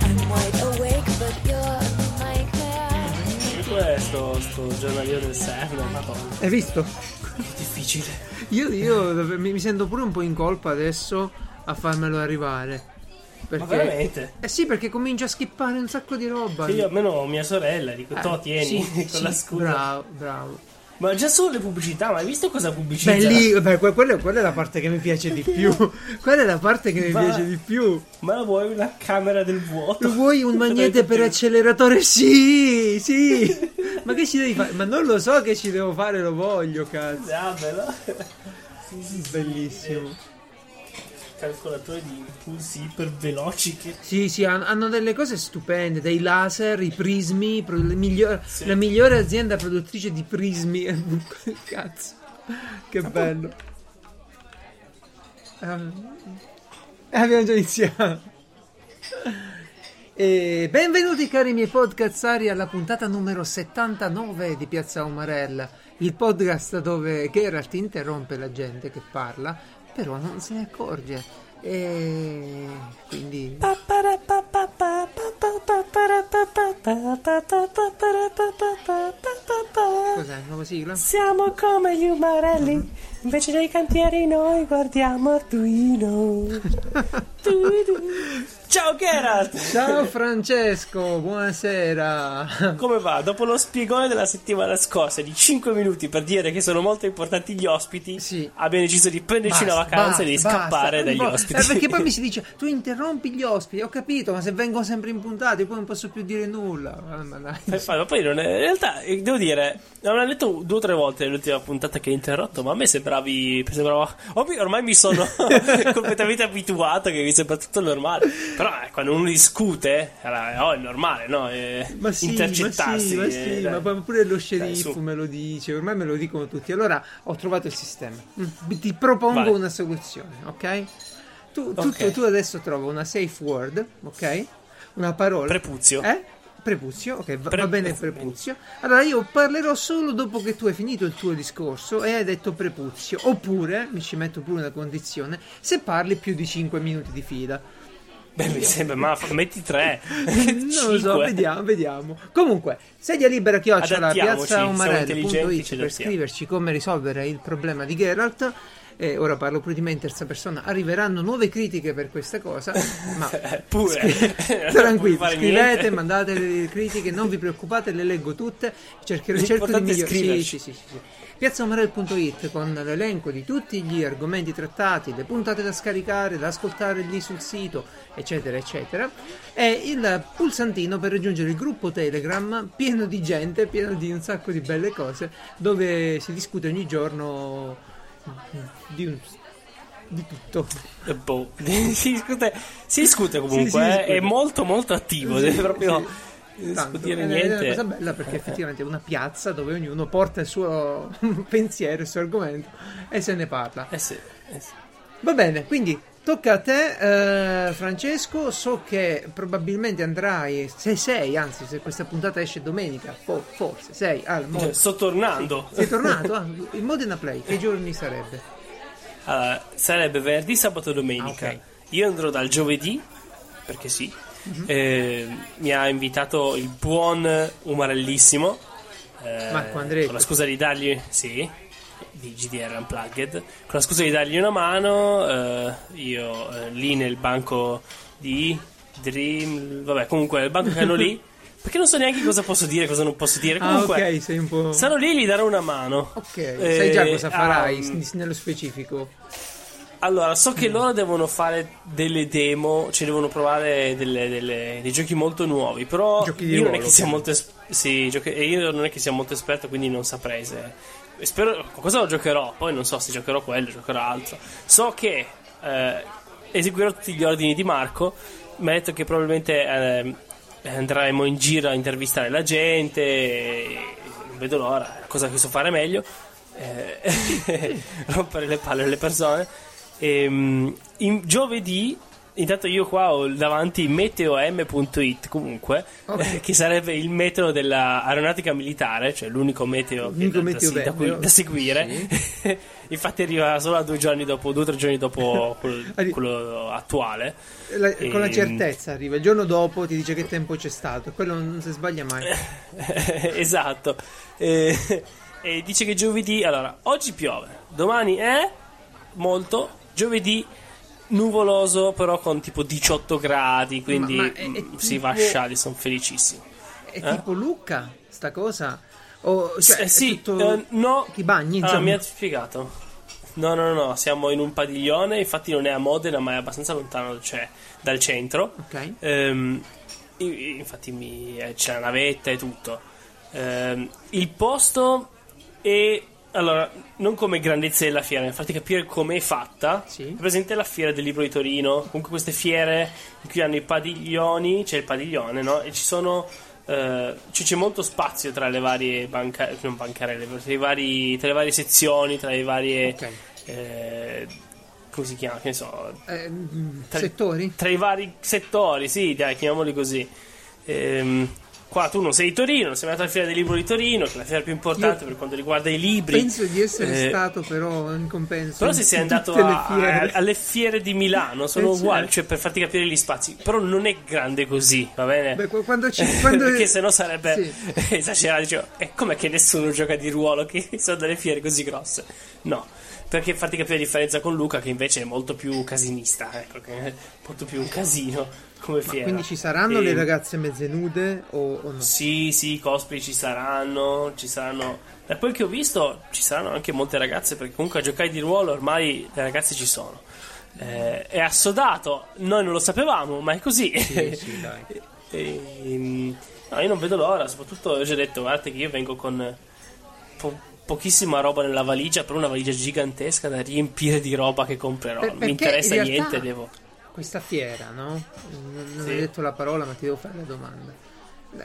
I'm wide awake, but you're a nightmare. Questo sto giornaliero del server, madonna, Hai visto? difficile. Io, io mi, mi sento pure un po' in colpa adesso a farmelo arrivare. Perché... Ma veramente? Eh sì, perché comincia a skippare un sacco di roba. Che io almeno mia sorella dico, Eh, to tieni sì, con sì, la scusa. Bravo, bravo. Ma già solo le pubblicità, ma hai visto cosa pubblicizza? Beh, lì, beh, que- quella, quella è la parte che mi piace di più. quella è la parte che mi Ma- piace di più. Ma vuoi una camera del vuoto? Lo vuoi un magnete per acceleratore? Sì, sì. Ma che ci devi fare? Ma non lo so che ci devo fare, lo voglio, cazzo. Ah, bello. Bellissimo. Calcolatore di impulsi iper veloci che... Sì, sì, han- hanno delle cose stupende, dei laser, i prismi, miglior- Sì. la migliore azienda produttrice di prismi. Cazzo, che bello. Ehm, abbiamo già iniziato. E benvenuti cari miei podcazzari alla puntata numero 79 di Piazza Umarella, il podcast dove Geralt interrompe la gente che parla, però non se ne accorge. E quindi cos'è? Nuova sigla? Siamo come gli umarelli, invece dei cantieri noi guardiamo Arduino. Ciao Geralt! Ciao Francesco, buonasera. Come va? Dopo lo spiegone della settimana scorsa di 5 minuti per dire che sono molto importanti gli ospiti, Sì. abbiamo deciso di prenderci Basta, una vacanza e di basta, scappare basta. dagli No, ospiti. eh, perché poi mi si dice, tu interrompi gli ospiti, ho capito, ma se vengono sempre impuntati poi non posso più dire nulla. Ma. Eh, Ma poi non è- in realtà eh, devo dire, non ho detto due o tre volte nell'ultima puntata che hai interrotto, ma a me sembravi. sembrava. ormai- Ormai mi sono completamente abituato che mi sembra tutto normale. Però eh, quando uno discute, allora, oh, è normale, no? Eh, Ma sì, intercettarsi. ma sì, ma, eh, sì, dai. ma pure lo sceriffo me lo dice, ormai me lo dicono tutti. Allora ho trovato il sistema. Mm, Ti propongo Vai. una soluzione, ok? Tu, tu- Ok. tu adesso trova una safe word, ok? Una parola. Prepuzio. Eh? Prepuzio, ok, va, Pre- va bene prepuzio. Allora io parlerò solo dopo che tu hai finito il tuo discorso e hai detto prepuzio. Oppure, mi ci metto pure una condizione, se parli più di 5 minuti di fila. Beh, mi sembra, ma metti tre. non lo so, vediamo, vediamo. Comunque, sedia libera chiocciola ci per scriverci come risolvere il problema di Geralt. E ora parlo pure di me in terza persona. Arriveranno nuove critiche per questa cosa, ma Eh, Pure. Non tranquilli, scrivete, mandate le critiche, non vi preoccupate, le leggo tutte. Cercherò, cerco di migliorare. Sì, sì, sì, sì. Piazzaomarel.it con l'elenco di tutti gli argomenti trattati, le puntate da scaricare, da ascoltare lì sul sito, eccetera, eccetera. E il pulsantino per raggiungere il gruppo Telegram pieno di gente, pieno di un sacco di belle cose, dove si discute ogni giorno di, un- di tutto. Eh, boh. si, discute, si discute comunque, Sì, eh, è molto molto attivo, deve proprio Sì. Tanto, è niente. una cosa bella perché effettivamente è una piazza dove ognuno porta il suo pensiero, il suo argomento e se ne parla. Eh sì, eh sì. Va bene, quindi tocca a te, eh, Francesco. So che probabilmente andrai, se sei, anzi, se questa puntata esce domenica, fo- forse sei al Mod- Cioè, sto tornando. Sei tornato? Ah, il Modena Play, che giorni sarebbe? Allora, sarebbe venerdì, sabato e domenica. Ah, ok. Io andrò dal giovedì, perché sì. Mhm. Eh, mi ha invitato il buon umarellissimo. eh, Marco Andretti. Con la scusa di dargli. Sì. Di GDR Unplugged. Con la scusa di dargli una mano. eh, io eh, lì nel banco di Dream. Vabbè, comunque, il banco che hanno lì. Perché non so neanche cosa posso dire, cosa non posso dire. Ah, Comunque, ok, sei un po'. sarò lì e gli darò una mano. Ok, Eh, sai già cosa farai ah, s- nello specifico. Allora, so che loro devono fare delle demo, cioè devono provare delle- delle- dei giochi molto nuovi, però Giochi di io non è ruolo, molto es- sì, giochi- io non è che sia molto esperto, quindi non saprei se spero qualcosa lo giocherò, poi non so se giocherò quello, giocherò altro. So che eh, eseguirò tutti gli ordini di Marco, mi ha detto che probabilmente eh, andremo in giro a intervistare la gente, e non vedo l'ora, cosa che so fare meglio. eh, rompere le palle alle persone. Ehm, in giovedì, intanto io qua ho davanti meteom.it comunque, Ok. eh, che sarebbe il meteo dell'aeronautica militare, cioè l'unico meteo, L'unico meteo da- da da seguire. infatti arriva solo due giorni dopo, due o tre giorni dopo quel- quello attuale. La- con la Ehm. certezza arriva il giorno dopo, ti dice che tempo c'è stato. Quello non si sbaglia mai. esatto. E, e dice che giovedì, allora, oggi piove, domani è molto, giovedì nuvoloso però con tipo 18 gradi, quindi Ma- ma è- è mm, si tipo- va a sciali, sono felicissimo. È Eh? tipo Lucca, sta cosa? O, cioè, Eh, è sì, tutto- eh, no. Ti bagni, Ah, insomma. mi ha spiegato. No, no, no, no, siamo in un padiglione, infatti non è a Modena, ma è abbastanza lontano cioè, dal centro. Ok. Ehm, infatti mi- eh, c'è la navetta e tutto. Ehm, il posto è allora non come grandezza della fiera, per farti capire com'è fatta. Sì. È presente la fiera del libro di Torino? Comunque queste fiere in cui hanno i padiglioni, c'è il padiglione, no? E ci sono eh, ci- c'è molto spazio tra le varie banca- non bancarelle, tra, i vari- tra le varie sezioni, tra le varie Ok. eh, come si chiama? Che ne so, Eh, Tra- settori? tra i vari settori, sì, dai, chiamiamoli così. Ehm, qua tu non sei di Torino, sei andato alla fiera del libro di Torino, che è la fiera più importante Io per quanto riguarda i libri. Penso di essere Eh, stato però in compenso. Però se sei andato a- fiere. a- alle fiere di Milano sono Eh, uguali, certo. cioè per farti capire gli spazi. Però non è grande così, va bene? Beh, qu- quando ci- quando- Perché sennò sarebbe Sì. esagerato. Dicevo, e com'è che nessuno gioca di ruolo che sono delle fiere così grosse? No. Perché farti capire la differenza con Luca, che invece è molto più casinista, ecco, che è molto più un casino come fiera. Quindi ci saranno E- le ragazze mezze nude o, o no? sì, sì, cosplay ci saranno, ci saranno. Da quel che ho visto, ci saranno anche molte ragazze, perché comunque a giocare di ruolo ormai le ragazze ci sono. Eh, è assodato, noi non lo sapevamo, ma è così. Sì, sì, dai. E, ehm, no, io non vedo l'ora, soprattutto ho già detto, guardate che io vengo con po- pochissima roba nella valigia, però una valigia gigantesca da riempire di roba che comprerò. Per- non mi interessa in realtà- niente, devo... Questa fiera, no? Non Sì. hai detto la parola, ma ti devo fare la domanda.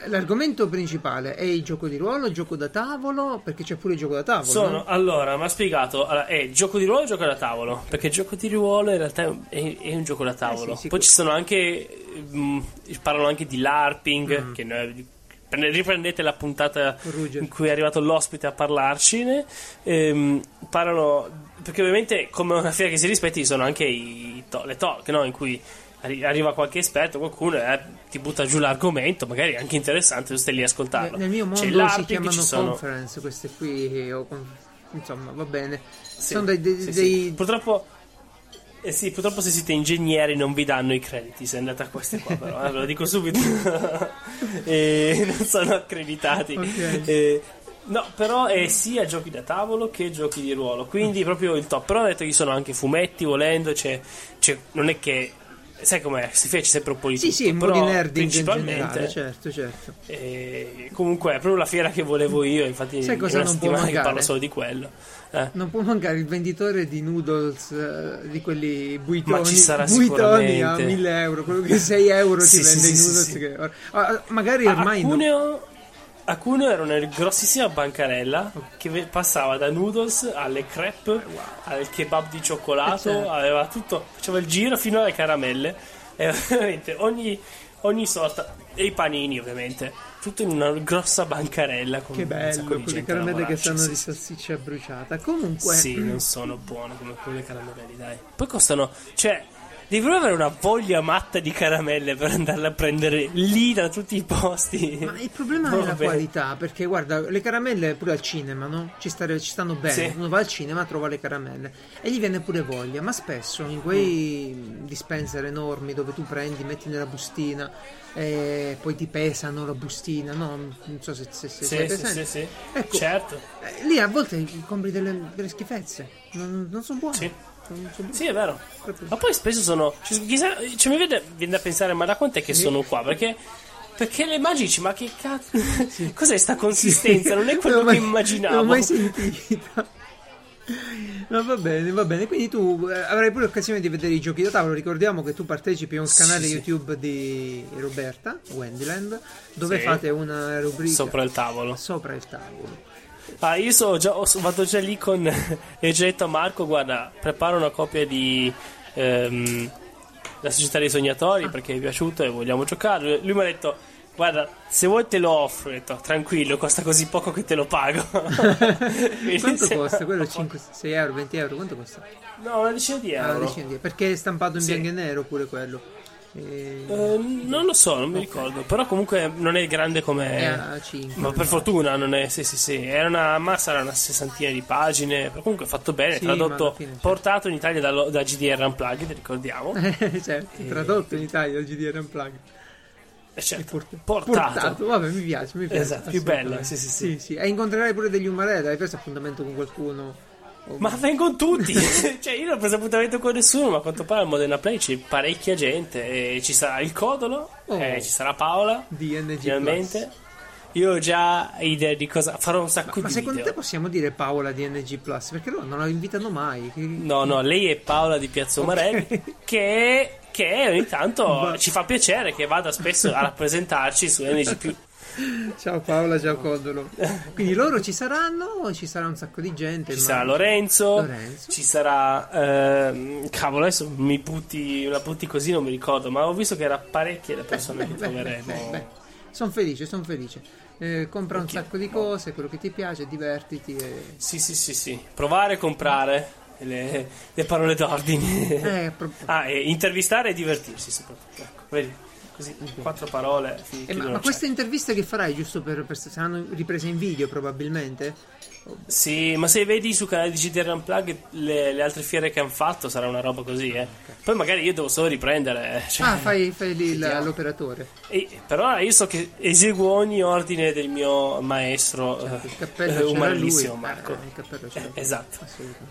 L'argomento principale è il gioco di ruolo, il gioco da tavolo, perché c'è pure il gioco da tavolo. Sono, no? allora, mi ha spiegato, allora, è gioco di ruolo e gioco da tavolo, perché il gioco di ruolo in realtà è, un- è- un gioco da tavolo. Eh sì, Poi ci sono anche, mm, parlano anche di LARPing, Mm. che noi- prende- riprendete la puntata Ruger. in cui è arrivato l'ospite a parlarcene, ehm, parlano, perché ovviamente come una fiera che si rispetti ci sono anche i to- le talk, no? in cui arri- arriva qualche esperto, qualcuno eh, ti butta giù l'argomento, magari anche interessante, tu stai lì a ascoltarlo. Nel mio C'è mondo il si chiamano ci sono- conference queste qui, con- insomma, va bene. Sì, Sono dei, dei- sì, sì. dei- Purtroppo, eh sì, purtroppo se siete ingegneri non vi danno i crediti se andate a queste qua, però, eh, ve lo dico subito. E non sono accreditati. Ok. Eh, no, però è sia giochi da tavolo che giochi di ruolo, quindi proprio il top. Però ho detto che ci sono anche fumetti, volendo, c'è, c'è- non è che... Sai com'è? Si fece sempre un po' di Sì, tutto, sì, po' però in principalmente generale, certo, certo. eh, comunque è proprio la fiera che volevo io, infatti Sai cosa una non può settimana che mancare? parlo solo di quello. Eh. Non può mancare il venditore di noodles, eh, di quelli buitoni, Ma ci sarà buitoni a sicuramente. 1000 euro, quello che 6 euro ti Sì, sì, vende sì, i sì, noodles. sì. che- ah, magari A ormai no. Cuneo, a Cuneo era una grossissima bancarella che passava da noodles alle crepe al kebab di cioccolato, Eh, certo. aveva tutto, faceva il giro fino alle caramelle. E veramente ogni, ogni sorta, e i panini ovviamente, tutto in una grossa bancarella con Che bello, quelle caramelle che sanno sì, di salsiccia bruciata. Comunque, Sì, non sono buone come quelle caramelle lì, dai. Poi costano, cioè, devi proprio avere una voglia matta di caramelle per andarle a prendere lì da tutti i posti. Ma il problema è la Vabbè. qualità, perché guarda, le caramelle pure al cinema, no? Ci, stare- ci stanno bene. Sì. Uno va al cinema, trova le caramelle e gli viene pure voglia, ma spesso in quei dispenser enormi dove tu prendi, metti nella bustina e poi ti pesano la bustina, no? Non so se, se, se Sì, sei sì, sì, sì. Ecco. Certo. Eh, lì a volte compri delle, delle schifezze, non, non sono buone. Sì. Sì, è vero. Ma poi spesso sono. ci- Chissà, cioè, mi viene, viene da pensare, ma da quant'è che sono qua? Perché. Perché le magici, ma che cazzo. Cos'è sta consistenza? Non è quello Non che mai- immaginavo. Non l'ho mai sentita. Ma va bene, va bene. Quindi tu eh, avrai pure occasione di vedere i giochi da tavolo. Ricordiamo che tu partecipi a un Sì, canale sì. YouTube di Roberta, Wendyland, dove Sì. fate una rubrica Sopra il tavolo. sopra il tavolo. Ah, io so già, vado già lì con. e ho già detto a Marco: guarda, prepara una copia di. ehm, la società dei sognatori perché mi è piaciuto e vogliamo giocare. Lui mi ha detto: Guarda, se vuoi te lo offro, ho detto, tranquillo, costa così poco che te lo pago. Quanto costa? Quello 5, 6 euro, 20 euro, quanto costa? No, una decina di Ah, euro. decine di- perché è stampato in Sì. bianco e nero pure quello. E... Eh, non lo so, non mi ricordo. Però comunque non è grande come. a 5. Ma per fortuna non è. Sì, sì, sì. Era una massa, era una sessantina di pagine. Però comunque fatto bene, Sì, tradotto, fine, certo. portato in Italia dallo- da, GDR Unplugged, ricordiamo. certo, tradotto in Italia il GDR Unplugged. Eh, certo, Port- portato. Vabbè, mi piace, mi piace. Esatto, più bello, sì, sì, sì. sì. E incontrerai pure degli umarelli, hai preso appuntamento con qualcuno? Ma vengono tutti! cioè, io non ho preso appuntamento con nessuno, ma a quanto pare al Modena Play c'è parecchia gente. E ci sarà il Codolo, Oh. eh, ci sarà Paola, DNG finalmente. Plus. Io ho già idea di cosa. Farò un sacco Ma di secondo video. te possiamo dire Paola di NG Plus? Perché loro non la invitano mai. No, no, lei è Paola di Piazza Umarelli che, che ogni tanto ci fa piacere che vada spesso a rappresentarci su NG+. Ciao Paola, ciao Codolo. Quindi loro ci saranno, ci sarà un sacco di gente. Ci ma- sarà Lorenzo, Lorenzo. ci sarà... ehm, cavolo, adesso mi butti, la butti così, non mi ricordo, ma ho visto che era parecchie le persone che troveremo. Sono felice, sono felice. Eh, compra un Ok. sacco di cose, quello che ti piace, divertiti. E... Sì, sì, sì, sì. Provare a comprare le, le parole d'ordine. Eh, pro- ah, e intervistare e divertirsi soprattutto. Ecco, vedi? Così, quattro parole. Eh, ma, ma queste interviste che farai giusto per, per saranno riprese in video probabilmente? Sì, ma se vedi su canale di GDR Unplugged le, le altre fiere che hanno fatto sarà una roba così, eh. Poi magari io devo solo riprendere. Cioè, Ah, fai, fai lì la- l'operatore. e- però io so che eseguo ogni ordine del mio maestro Certo, il eh, cappello eh, umanissimo, lui. Marco. Eh, il cappello c'era lui. Esatto.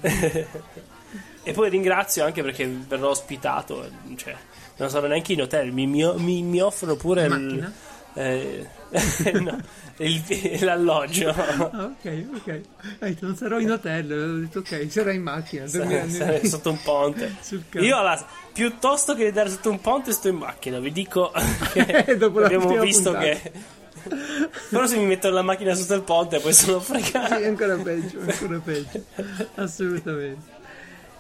E poi ringrazio anche perché verrò ospitato, cioè, non sarò neanche in hotel, mi, mi- mi- mi offrono pure il, eh, no, il- l'alloggio. Ah, ok, ok. Eh, non sarò in hotel, ho detto ok, sarò in macchina. Sarei nel- sotto un ponte. Io allora, piuttosto che andare sotto un ponte sto in macchina, vi dico che abbiamo visto puntata. che però se mi metto la macchina sotto il ponte poi sono Sì, fregato. è ancora peggio, ancora peggio. Assolutamente.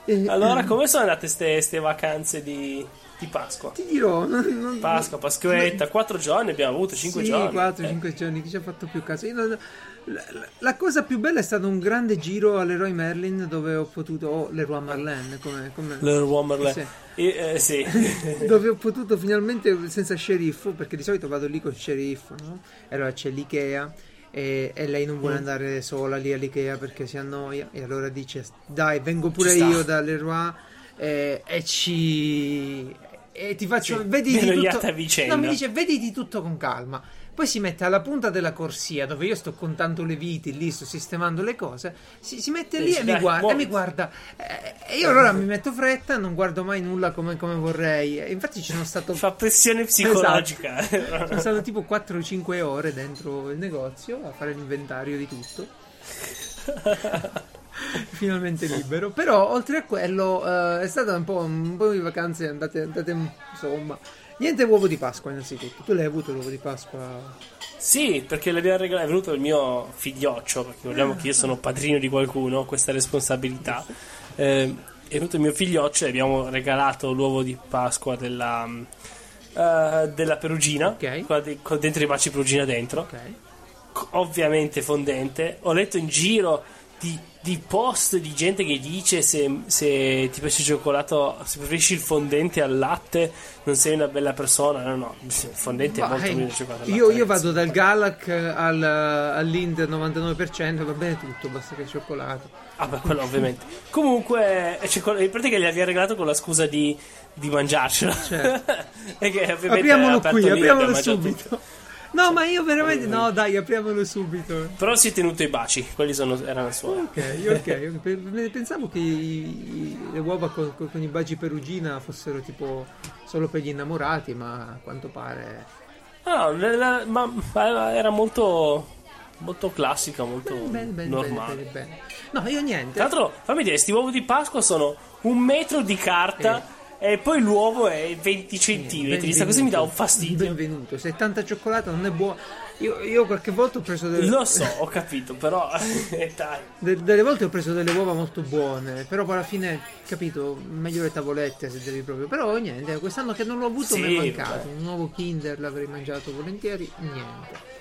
E- Allora, come sono andate queste vacanze di, di Pasqua? Ti dirò, non, non- Pasqua, Pasquetta, quattro giorni abbiamo avuto, cinque sì, giorni. 4-5 Eh, giorni, chi ci ha fatto più caso? Non- la, la- la cosa più bella è stato un grande giro all'Eroy Merlin dove ho potuto, o Leroy Merlin, come, come Leroy Merlin. Sì. E, eh, sì. dove ho potuto finalmente senza sceriffo, perché di solito vado lì con sceriffo, no? E allora c'è l'Ikea e, e lei non vuole Mm. andare sola lì all'Ikea perché si annoia e allora dice dai vengo pure io da Leroy e, e ci... E ti faccio, Sì, vedi di tutto, vicenda. no, mi dice vedi di tutto con calma. Poi si mette alla punta della corsia dove io sto contando le viti, lì sto sistemando le cose. Si, si mette lì e mi guarda. E muoviti. mi guarda. Eh, E io allora mi metto fretta, non guardo mai nulla come, come vorrei. Infatti ci sono stato. Fa pressione psicologica. Sono stato tipo 4-5 ore dentro il negozio a fare l'inventario di tutto. Finalmente libero. Però oltre a quello eh, è stata un po', un po' di vacanze andate, andate insomma. Niente uovo di Pasqua innanzitutto. Tu l'hai avuto l'uovo di Pasqua? Sì, perché l'abbiamo regalato, è venuto il mio figlioccio, perché vogliamo che io sono padrino di qualcuno, ho questa responsabilità. Eh, è venuto il mio figlioccio e abbiamo regalato l'uovo di Pasqua della, eh, della perugina, Ok. quella di- con dentro i baci perugina dentro. Ok. c- ovviamente fondente. Ho letto in giro di, di post di gente che dice se, se ti piace il cioccolato, se preferisci il fondente al latte, non sei una bella persona. No, no, il fondente è molto Vai. meglio del cioccolato Io, latte, io vado dal Galac al, all'Ind 99%, va bene tutto, basta che il cioccolato. Ah, beh, quello ovviamente. Comunque, eh, in pratica gli aveva regalato con la scusa di, di mangiarcelo. Certo. e che ovviamente Apriamolo aperto qui, apriamolo subito. No, ma io veramente. No, dai, apriamolo subito. Però si è tenuto i baci, quelli sono, erano suoi. Ok, ok. ok. Pe- pe- Pensavo che i- le uova con, con- i baci perugina fossero tipo solo per gli innamorati, ma a quanto pare. No, la- la- ma, ma era molto, molto classica, molto Bene, bene, normale. bene, bene, bene. No, io niente. Tra l'altro, fammi dire, questi uovi di Pasqua sono un metro di carta e poi l'uovo è 20 centimetri. Questa cosa mi dà un fastidio. Benvenuto. Se tanta cioccolata non è buono. Io, io qualche volta ho preso delle, Lo so, ho capito, però eh, de- delle volte ho preso delle uova molto buone, però poi alla fine, capito, meglio le tavolette se devi proprio. Però niente, quest'anno che non l'ho avuto Sì, mi è mancato. vabbè. Un nuovo Kinder l'avrei mangiato volentieri, niente.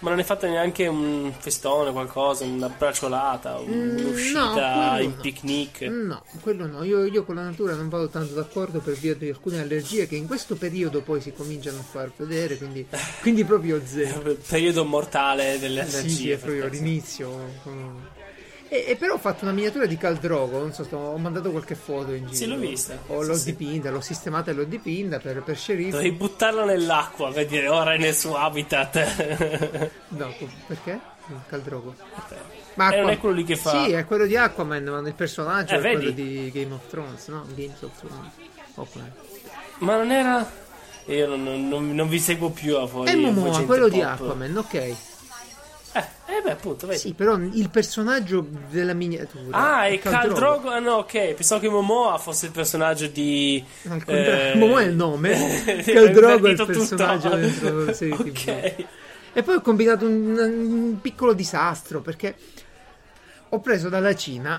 Ma non è fatto neanche un festone, qualcosa, una bracciolata, Mm, un'uscita no, in no. picnic. No, quello no. Io, io con la natura non vado tanto d'accordo per via di alcune allergie che in questo periodo poi si cominciano a far vedere, quindi, quindi proprio zero. Periodo mortale delle allergie. sì, è proprio l'inizio. mm. E, e però ho fatto una miniatura di Caldrogo, non so, sto- ho mandato qualche foto in giro. Sì, l'ho vista. O Sì, l'ho sì. dipinta, l'ho sistemata e l'ho dipinta per, per sceriffo. Dovevi buttarlo nell'acqua per dire ora è nel suo habitat. No, perché? Caldrogo. Eh, non è quello lì che fa- Sì, è quello di Aquaman, ma nel personaggio Eh, è quello vedi? di Game of Thrones, no? Games of Thrones. Aquaman. Ma non era. Io non, non- non- vi seguo più a voi. È Momoa, quello di pop. Aquaman, ok. Eh, eh beh, appunto, vedi. Sì, però il personaggio della miniatura. Ah, è e Caldrogo. Ah, no, ok. Pensavo che Momoa fosse il personaggio di. Al contrario, eh, Momoa è il nome, Ho Caldrogo è il invertito tutto. personaggio dentro serie TV. Ok. E poi ho combinato un, un piccolo disastro perché ho preso dalla Cina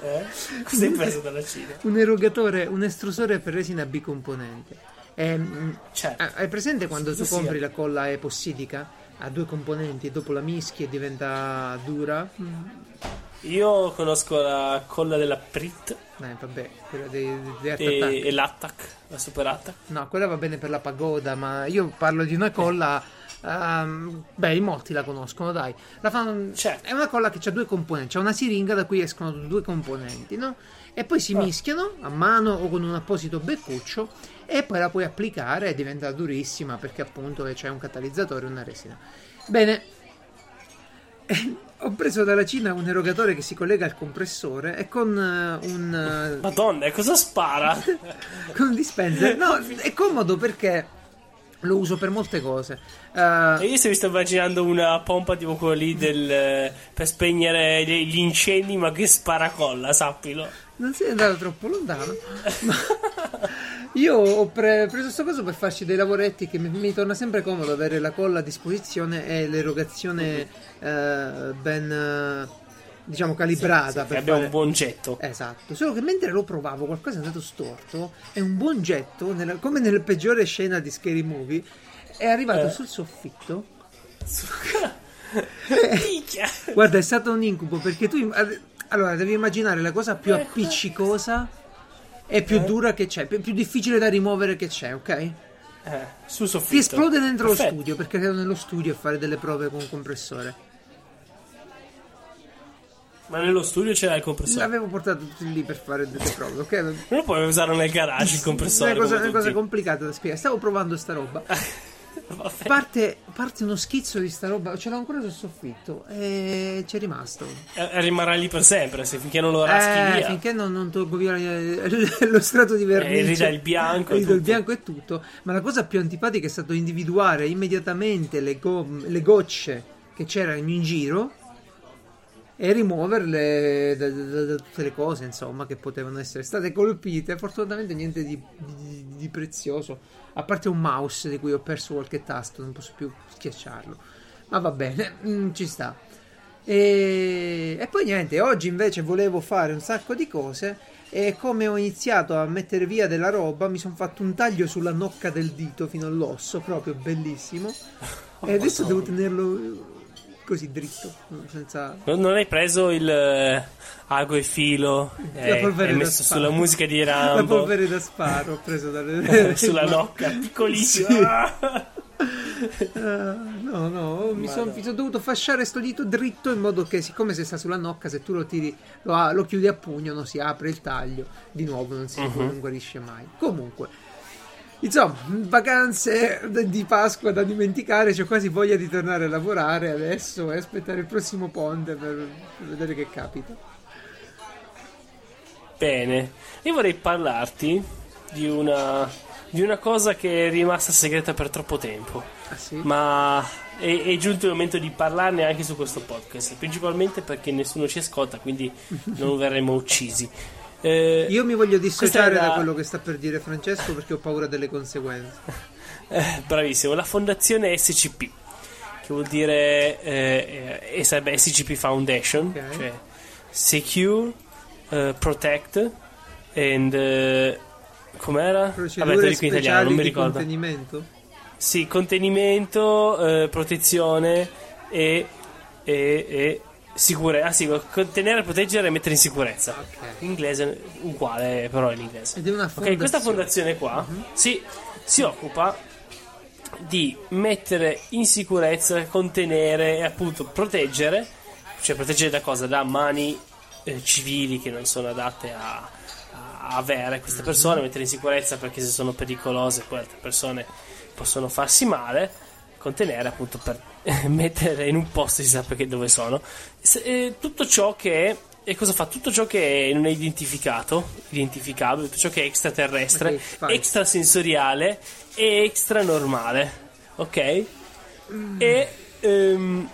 Eh? Cosa hai preso dalla Cina? un erogatore, un estrusore per resina bicomponente. Ehm, Certo. hai presente quando tu compri la colla epossidica? Ha due componenti e dopo la mischi e diventa dura? Mm, Io conosco la colla della Prit Eh, vabbè, quella dei, dei e, e l'Attack, la Super Attack. No, quella va bene per la pagoda, ma io parlo di una colla. ehm, beh, in molti la conoscono, dai. La fanno- Certo. È una colla che ha due componenti. C'è una siringa da cui escono due componenti, no? E poi si Ah. mischiano a mano o con un apposito beccuccio. E poi la puoi applicare e diventa durissima perché appunto c'è un catalizzatore e una resina. Bene. Ho preso dalla Cina un erogatore che si collega al compressore e con eh, un eh, Madonna, e cosa spara? con un dispenser. No, è comodo perché lo uso per molte cose. E io se mi sto immaginando una pompa tipo quella lì del, per spegnere gli incendi, ma che sparacolla, sappilo. Non sei andato troppo lontano. ma io ho pre- preso questo coso per farci dei lavoretti che mi, mi torna sempre comodo avere la colla a disposizione e l'erogazione eh, ben diciamo calibrata Che per abbia fare... un buon getto. Esatto, solo che mentre lo provavo qualcosa è andato storto e un buon getto, nella- come nella peggiore scena di Scary Movie, è arrivato Eh. sul soffitto. Guarda, è stato un incubo perché tu. Allora, devi immaginare la cosa più appiccicosa e più dura che c'è, più, più difficile da rimuovere che c'è, ok? Eh, sul soffitto. Ti esplode dentro Perfetto. lo studio perché ero nello studio a fare delle prove con compressore. Ma nello studio c'era il compressore. L'avevo portato tutti lì per fare delle prove, ok? Non lo puoi usare nel garage il compressore. È una cosa, una cosa complicata da spiegare. Stavo provando sta roba. Parte, parte uno schizzo di sta roba, ce l'ho ancora sul soffitto e c'è rimasto. Eh, rimarrà lì per sempre, se finché non lo raschi Eh, via. finché non, non tolgo via eh, lo strato di vernice E ridà il bianco e ridà il tutto. bianco e tutto ma la cosa più antipatica è stato individuare immediatamente le, go- le gocce che c'erano in giro e rimuoverle da, da- da tutte le cose insomma che potevano essere state colpite. Fortunatamente niente di, di- di prezioso a parte un mouse di cui ho perso qualche tasto non posso più schiacciarlo. Ma va bene mm, ci sta. E, e poi niente, oggi invece volevo fare un sacco di cose e come ho iniziato a mettere via della roba mi sono fatto un taglio sulla nocca del dito fino all'osso, proprio bellissimo. E adesso devo tenerlo così dritto, senza... Non, non hai preso il eh, ago e filo e hai polvere da messo sparo. sulla musica di La Rambo polvere da sparo ho preso dalle... sulla nocca, piccolissima. Ah, no, no, mi sono Madonna. dovuto fasciare sto dito dritto in modo che, siccome se sta sulla nocca, se tu lo tiri, lo, lo chiudi a pugno, non si apre il taglio, di nuovo non si Mhm. non guarisce mai. Comunque, insomma, vacanze di Pasqua da dimenticare, c'ho quasi voglia di tornare a lavorare adesso e aspettare il prossimo ponte per, per vedere che capita. Bene, io vorrei parlarti di una, di una cosa che è rimasta segreta per troppo tempo, Ah sì? ma è, è giunto il momento di parlarne anche su questo podcast, principalmente perché nessuno ci ascolta, quindi non verremo uccisi. Eh, Io mi voglio dissociare la- da quello che sta per dire Francesco perché ho paura delle conseguenze. Eh, bravissimo, la fondazione SCP. che vuol dire eh, eh, SCP Foundation, Ok. cioè Secure, eh, Protect and eh, com'era? Vabbè, Procedure lo dico in italiano, non mi di ricordo. contenimento? Sì, contenimento, protezione e, e, e sicurezza. Ah sì, contenere, proteggere e mettere in sicurezza. Ok. In inglese uguale, però in inglese. Ed è una Ok, fondazione. questa fondazione qua si, si occupa di mettere in sicurezza, contenere e appunto proteggere, cioè proteggere da cosa? Da mani eh, civili che non sono adatte a, a avere queste persone, mettere in sicurezza perché se sono pericolose poi altre persone possono farsi male, contenere appunto per mettere in un posto si sa perché dove sono. Se- eh, tutto ciò che è e cosa fa? Tutto ciò che non è identificato, identificabile, tutto ciò che è extraterrestre, Ok, vai. extrasensoriale e extranormale, ok? E ehm,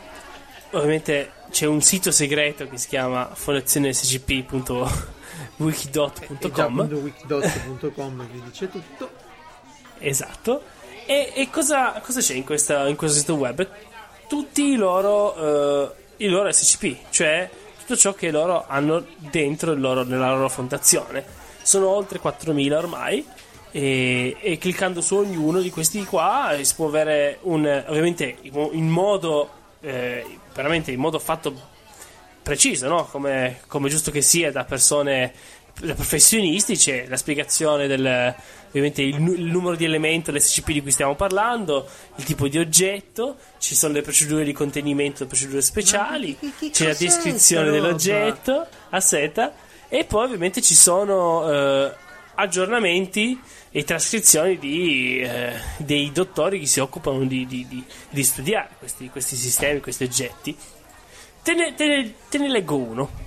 ovviamente c'è un sito segreto che si chiama fondazionescp.wikidot.com wikidot.com vi dice tutto. Esatto. E, e cosa, cosa c'è in, questa- in questo sito web? Tutti i loro, eh, i loro SCP, cioè tutto ciò che loro hanno dentro loro- nella loro fondazione. Sono oltre 4.000 ormai. E, e cliccando su ognuno di questi qua eh, si può avere un ovviamente in modo eh, veramente in modo fatto preciso, no? come, come giusto che sia da persone da professionisti, c'è la spiegazione del ovviamente il, nu- il numero di elemento, l'SCP di cui stiamo parlando, il tipo di oggetto, ci sono le procedure di contenimento, procedure speciali, che- che c'è la descrizione dell'oggetto a seta e poi ovviamente ci sono eh, aggiornamenti e trascrizioni di, eh, dei dottori che si occupano di, di- di- di studiare questi, questi sistemi, questi oggetti. Te ne, te ne- te ne leggo uno.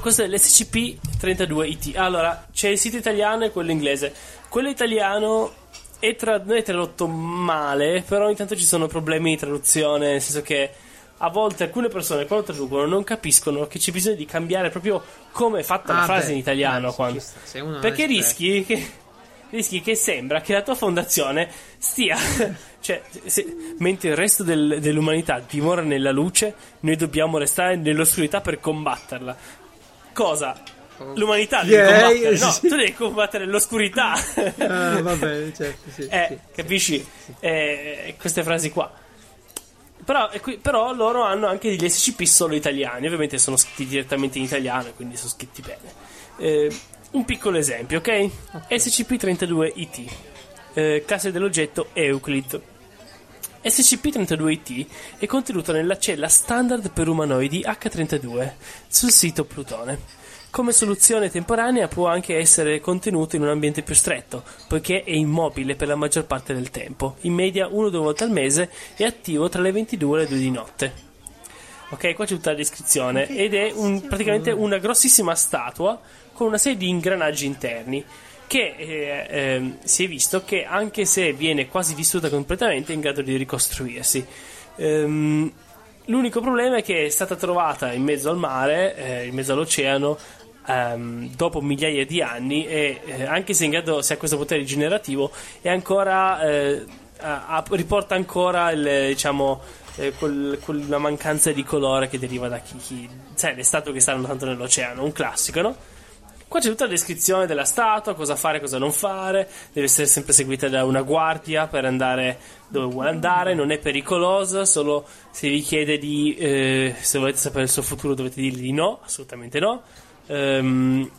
Questo è l'SCP-32IT. Allora, c'è il sito italiano e quello inglese. Quello italiano è tra- non è tradotto male, però ogni tanto ci sono problemi di traduzione, nel senso che a volte alcune persone quando traducono non capiscono che c'è bisogno di cambiare proprio come è fatta la Ah, frase beh, in italiano. dai, quando- sta. Perché rischi che, rischi che sembra che la tua fondazione stia. cioè, se- mentre il resto del- dell'umanità dimora nella luce, noi dobbiamo restare nell'oscurità per combatterla. Cosa? L'umanità deve Ok, combattere, no, sì. tu devi combattere l'oscurità. Ah, va bene, certo, sì. Eh, sì. capisci? Eh, queste frasi qua. Però, e qui- però loro hanno anche degli SCP solo italiani, ovviamente sono scritti direttamente in italiano, quindi sono scritti bene. Eh, un piccolo esempio, ok? SCP-32IT, eh, classe dell'oggetto Euclid. SCP-32IT è contenuto nella cella standard per umanoidi H32 sul sito Plutone. Come soluzione temporanea può anche essere contenuto in un ambiente più stretto, poiché è immobile per la maggior parte del tempo, in media 1-2 volte al mese e attivo tra le 22 e le 2 di notte. Ok, qua c'è tutta la descrizione ed è un- praticamente una grossissima statua con una serie di ingranaggi interni che eh, ehm, si è visto che anche se viene quasi distrutta completamente è in grado di ricostruirsi. Ehm, l'unico problema è che è stata trovata in mezzo al mare, eh, in mezzo all'oceano, ehm, dopo migliaia di anni e eh, anche se grado, se ha questo potere rigenerativo, è ancora eh, ha- riporta ancora il, diciamo eh, quel- quella mancanza di colore che deriva da chi, chi sai, le statue che stanno tanto nell'oceano, un classico, no? Qua c'è tutta la descrizione della statua, cosa fare, cosa non fare, deve essere sempre seguita da una guardia per andare dove vuole andare, non è pericolosa, solo se vi chiede di, eh, se volete sapere il suo futuro dovete dirgli di no, assolutamente no. Ehm,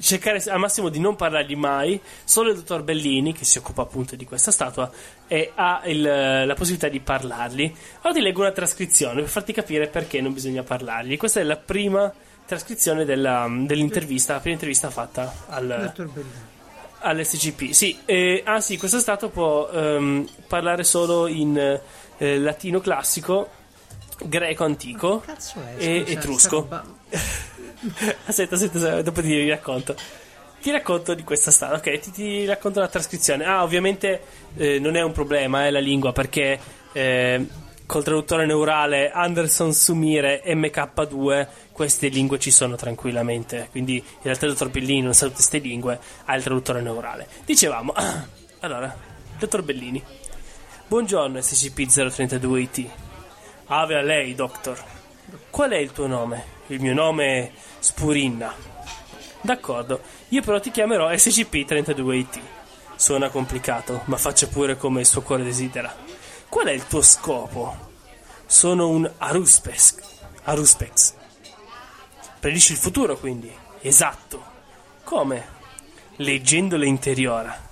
cercare al massimo di non parlargli mai. Solo il dottor Bellini, che si occupa appunto di questa statua, e ha il- la possibilità di parlargli. Ora ti leggo una trascrizione per farti capire perché non bisogna parlargli. Questa è la prima trascrizione della- dell'intervista, la prima intervista fatta al, Dottor Bellini. all'SCP. Sì, eh, ah sì, questo stato può ehm, parlare solo in eh, latino classico, greco antico e etrusco. Aspetta, aspetta, aspetta, dopo ti racconto. Ti racconto di questa strada, ok? Ti, ti racconto la trascrizione. Ah, ovviamente eh, non è un problema, è la lingua, perché eh, col traduttore neurale Anderson Sumire MK2 queste lingue ci sono tranquillamente. Quindi in realtà il dottor Bellini non sa tutte queste lingue, ha il traduttore neurale. Dicevamo, allora, dottor Bellini. Buongiorno SCP-032IT. Ave a lei, Doctor. Qual è il tuo nome? Il mio nome è Spurinna. D'accordo, io però ti chiamerò SCP-32IT. Suona complicato, ma faccia pure come il suo cuore desidera. Qual è il tuo scopo? Sono un Aruspex. Aruspex. Predisci il futuro, quindi. Esatto. Come? Leggendo le interiora.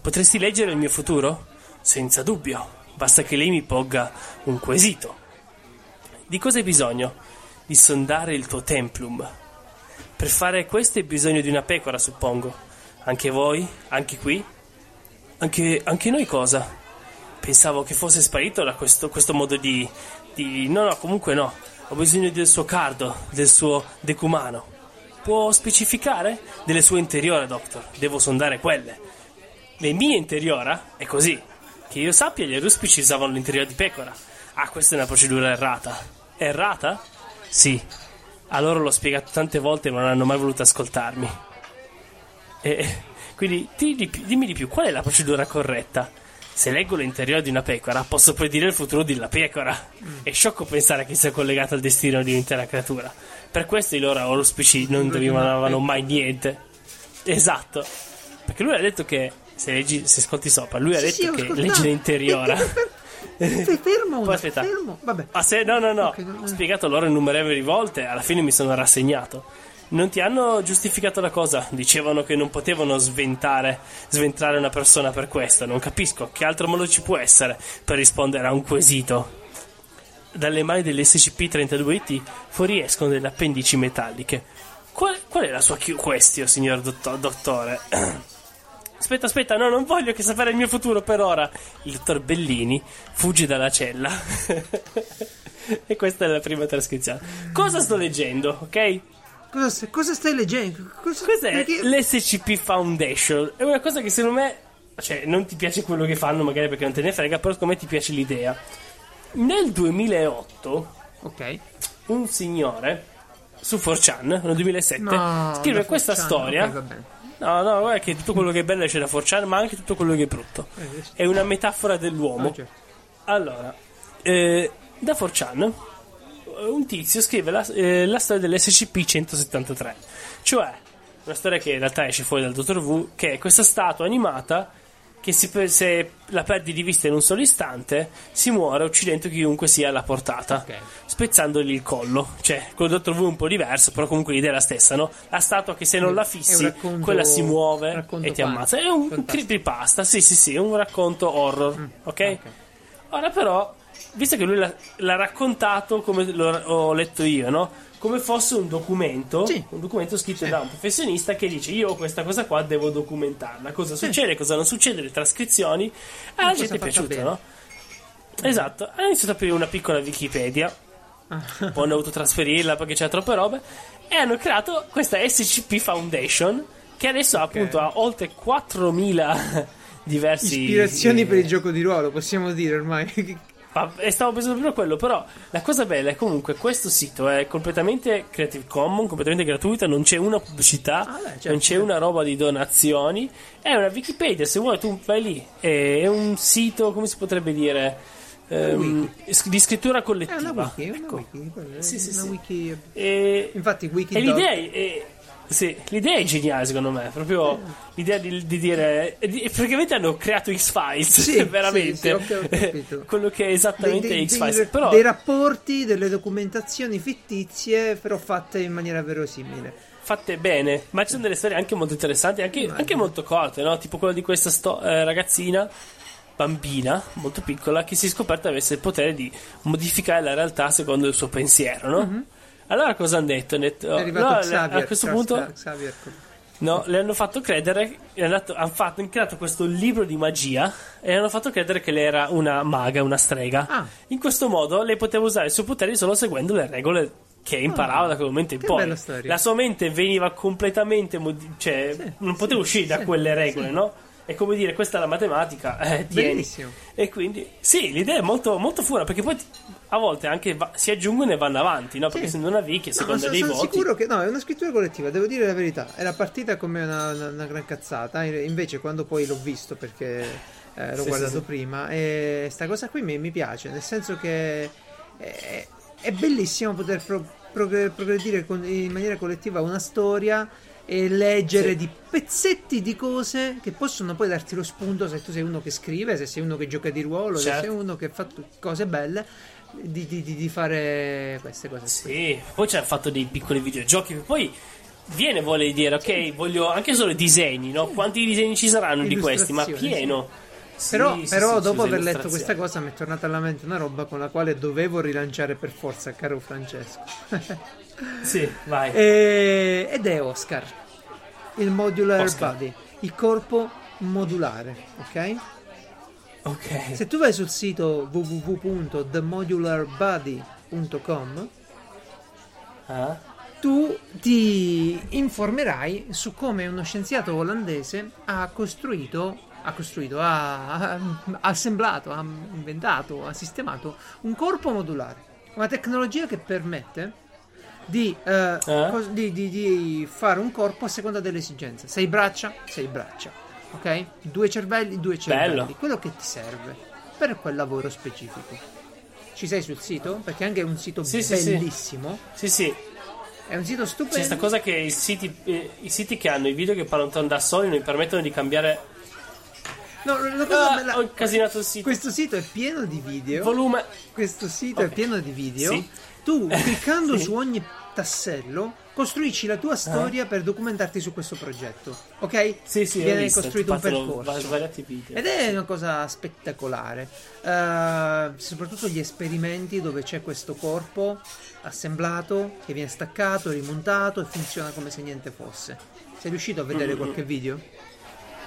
Potresti leggere il mio futuro? Senza dubbio. Basta che lei mi ponga un quesito. Di cosa hai bisogno? Di sondare il tuo templum. Per fare questo hai bisogno di una pecora, suppongo. Anche voi? Anche qui? Anche, anche noi cosa? Pensavo che fosse sparito da questo, questo modo di, di... No, no, comunque no. Ho bisogno del suo cardo, del suo decumano. Può specificare? Delle sue interiora, Doctor. Devo sondare quelle. Le mie interiora? È così. Che io sappia, gli ruspici usavano l'interiora di pecora. Ah, questa è una procedura errata. Errata? Sì. A loro l'ho spiegato tante volte ma non hanno mai voluto ascoltarmi. E, quindi di- dimmi di più, qual è la procedura corretta? Se leggo l'interiore di una pecora, posso predire il futuro della pecora. È sciocco pensare che sia collegato al destino di un'intera creatura. Per questo i loro auspici non indovinavano mai niente. Esatto. Perché lui ha detto che se, leggi, se ascolti sopra, lui ha detto sì, che l'interiora. Fe- Fermo, Poi aspetta. fermo. Vabbè. Ah, se, no, no, no. Ok, no, no. Ho spiegato loro innumerevoli volte, alla fine mi sono rassegnato. Non ti hanno giustificato la cosa? Dicevano che non potevano sventare, sventrare una persona per questo. Non capisco che altro modo ci può essere per rispondere a un quesito. Dalle mani dell'SCP-32IT fuoriescono delle appendici metalliche. Qual, qual è la sua Q question, signor dotto- dottore? Aspetta, aspetta, no, non voglio che sapere il mio futuro per ora. Il dottor Bellini fugge dalla cella. e questa è la prima trascrizione. Cosa sto leggendo, ok? Cosa, stai- cosa stai leggendo? Cosa, Cos'è perché- l'SCP Foundation? È una cosa che secondo me, cioè, non ti piace quello che fanno, magari perché non te ne frega, però secondo me ti piace l'idea. Nel 2008, Ok. un signore su 4chan, nel 2007, No, scrive questa storia. ok, va bene. No, no, guarda che tutto quello che è bello c'è da 4chan, ma anche tutto quello che è brutto. Eh, È una metafora dell'uomo. ah, certo. Allora, eh, da 4chan, eh, un tizio scrive la, eh, la storia dell'SCP-173, cioè una storia che in realtà esce fuori dal Dottor Wu, che è questa statua animata che si se la perdi di vista in un solo istante si muore uccidendo chiunque sia alla portata, Ok. spezzandogli il collo. Cioè, con il Dottor Wu è un po' diverso, però comunque l'idea è la stessa, no? La statua che se non la fissi, un racconto- quella si muove e ti ammazza. È un fantastico. creepypasta, sì sì sì, è un racconto horror, Mm, ok? Ora però, visto che lui l'ha, l'ha raccontato come l'ho, ho letto io, no? Come fosse un documento, Sì. un documento scritto da un professionista che dice io questa cosa qua, devo documentarla. Cosa succede, cosa non succede, le trascrizioni. A la cosa gente è piaciuta, bene. no? Esatto, ha iniziato ad aprire una piccola Wikipedia, Ah. poi hanno dovuto trasferirla perché c'era troppe robe, e hanno creato questa SCP Foundation, che adesso appunto ha oltre 4.000 diversi... Ispirazioni eh, per il gioco di ruolo, possiamo dire ormai. Ma e stavo pensando proprio a quello, però la cosa bella è comunque questo sito è completamente Creative Commons, completamente gratuito, non c'è una pubblicità, Ah, beh, certo. non c'è una roba di donazioni, è una Wikipedia, se vuoi tu vai lì, è, è un sito, come si potrebbe dire, ehm, di scrittura È collettiva. una wiki, è una Ecco. wiki. è Sì, sì, una sì. wiki. E, Infatti, wiki e l'idea è, è- sì, l'idea è geniale secondo me, proprio l'idea di, di dire, e di- praticamente hanno creato X-Files, Sì, veramente, sì, sì, capito. quello che è dei, esattamente dei- X-Files, dei- però... dei rapporti, delle documentazioni fittizie, però fatte in maniera verosimile. fatte bene, ma ci sono delle storie anche molto interessanti, anche, anche molto corte, no? Tipo quella di questa sto- eh, ragazzina, bambina, molto piccola, che si è scoperta avesse il potere di modificare la realtà secondo il suo pensiero, no? Allora cosa hanno detto? Hanno detto-. È arrivato no, le- Xavier. a questo Xa- punto Xa- Xavier. no, le hanno fatto credere, le hanno, fatto- hanno creato questo libro di magia e hanno fatto credere che lei era una maga, una strega. Ah. In questo modo lei poteva usare i suoi poteri solo seguendo le regole che imparava da quel momento in poi. La sua mente veniva completamente modi- cioè Sì, non poteva sì, uscire da sì, quelle regole, no? È come dire questa è la matematica, eh, tieni. Bellissimo. E quindi sì, l'idea è molto, molto fura perché poi ti- a volte anche va- si aggiungono e vanno avanti, no? Perché Sì. essendo una wiki, a No, dei sono voti. sicuro che no, è una scrittura collettiva, devo dire la verità. Era partita come una, una- una gran cazzata. in- Invece, quando poi l'ho visto, perché eh, l'ho Sì, guardato sì, prima e sta cosa qui mi, mi piace, nel senso che è, è bellissimo poter pro- progr- progredire con- in maniera collettiva una storia e leggere Sì. di pezzetti di cose che possono poi darti lo spunto se tu sei uno che scrive, se sei uno che gioca di ruolo, se Certo. sei uno che fa cose belle, di, di- di- fare queste cose. Sì, poi c'è il fatto dei piccoli videogiochi. Poi viene di dire, ok, voglio anche solo i disegni, no? Quanti disegni ci saranno di questi? Ma pieno. Sì, Però, sì, però sì, dopo aver letto questa cosa mi è tornata alla mente una roba con la quale dovevo rilanciare per forza, caro Francesco. Sì, vai. E- ed è Oscar, il modular Oscar. body, il corpo modulare, ok? Ok. Se tu vai sul sito www.themodularbody.com Ah, tu ti informerai su come uno scienziato olandese ha costruito, ha costruito, ha- ha assemblato, ha inventato, ha sistemato un corpo modulare, una tecnologia che permette di, eh, Eh? cos- di- di- di fare un corpo a seconda delle esigenze. Sei braccia, sei braccia, ok? Due cervelli, due cervelli, Bello. quello che ti serve per quel lavoro specifico. Ci sei sul sito? Perché anche è un sito Sì, bellissimo. sì, sì. È un sito stupendo. C'è sta cosa che i siti, eh, i siti che hanno i video che parlano da soli non mi permettono di cambiare. No, la cosa Ah, bella- ho incasinato il sito. Questo sito è pieno di video. Volume. Questo sito è Ok. pieno di video. Sì. Tu cliccando Sì. su ogni tassello costruisci la tua storia per documentarti su questo progetto. Ok? Sì, sì, Viene visto, costruito un percorso. Ed è una cosa spettacolare. Eh, soprattutto gli esperimenti dove c'è questo corpo assemblato che viene staccato, rimontato e funziona come se niente fosse. Sei riuscito a Mm, vedere qualche video?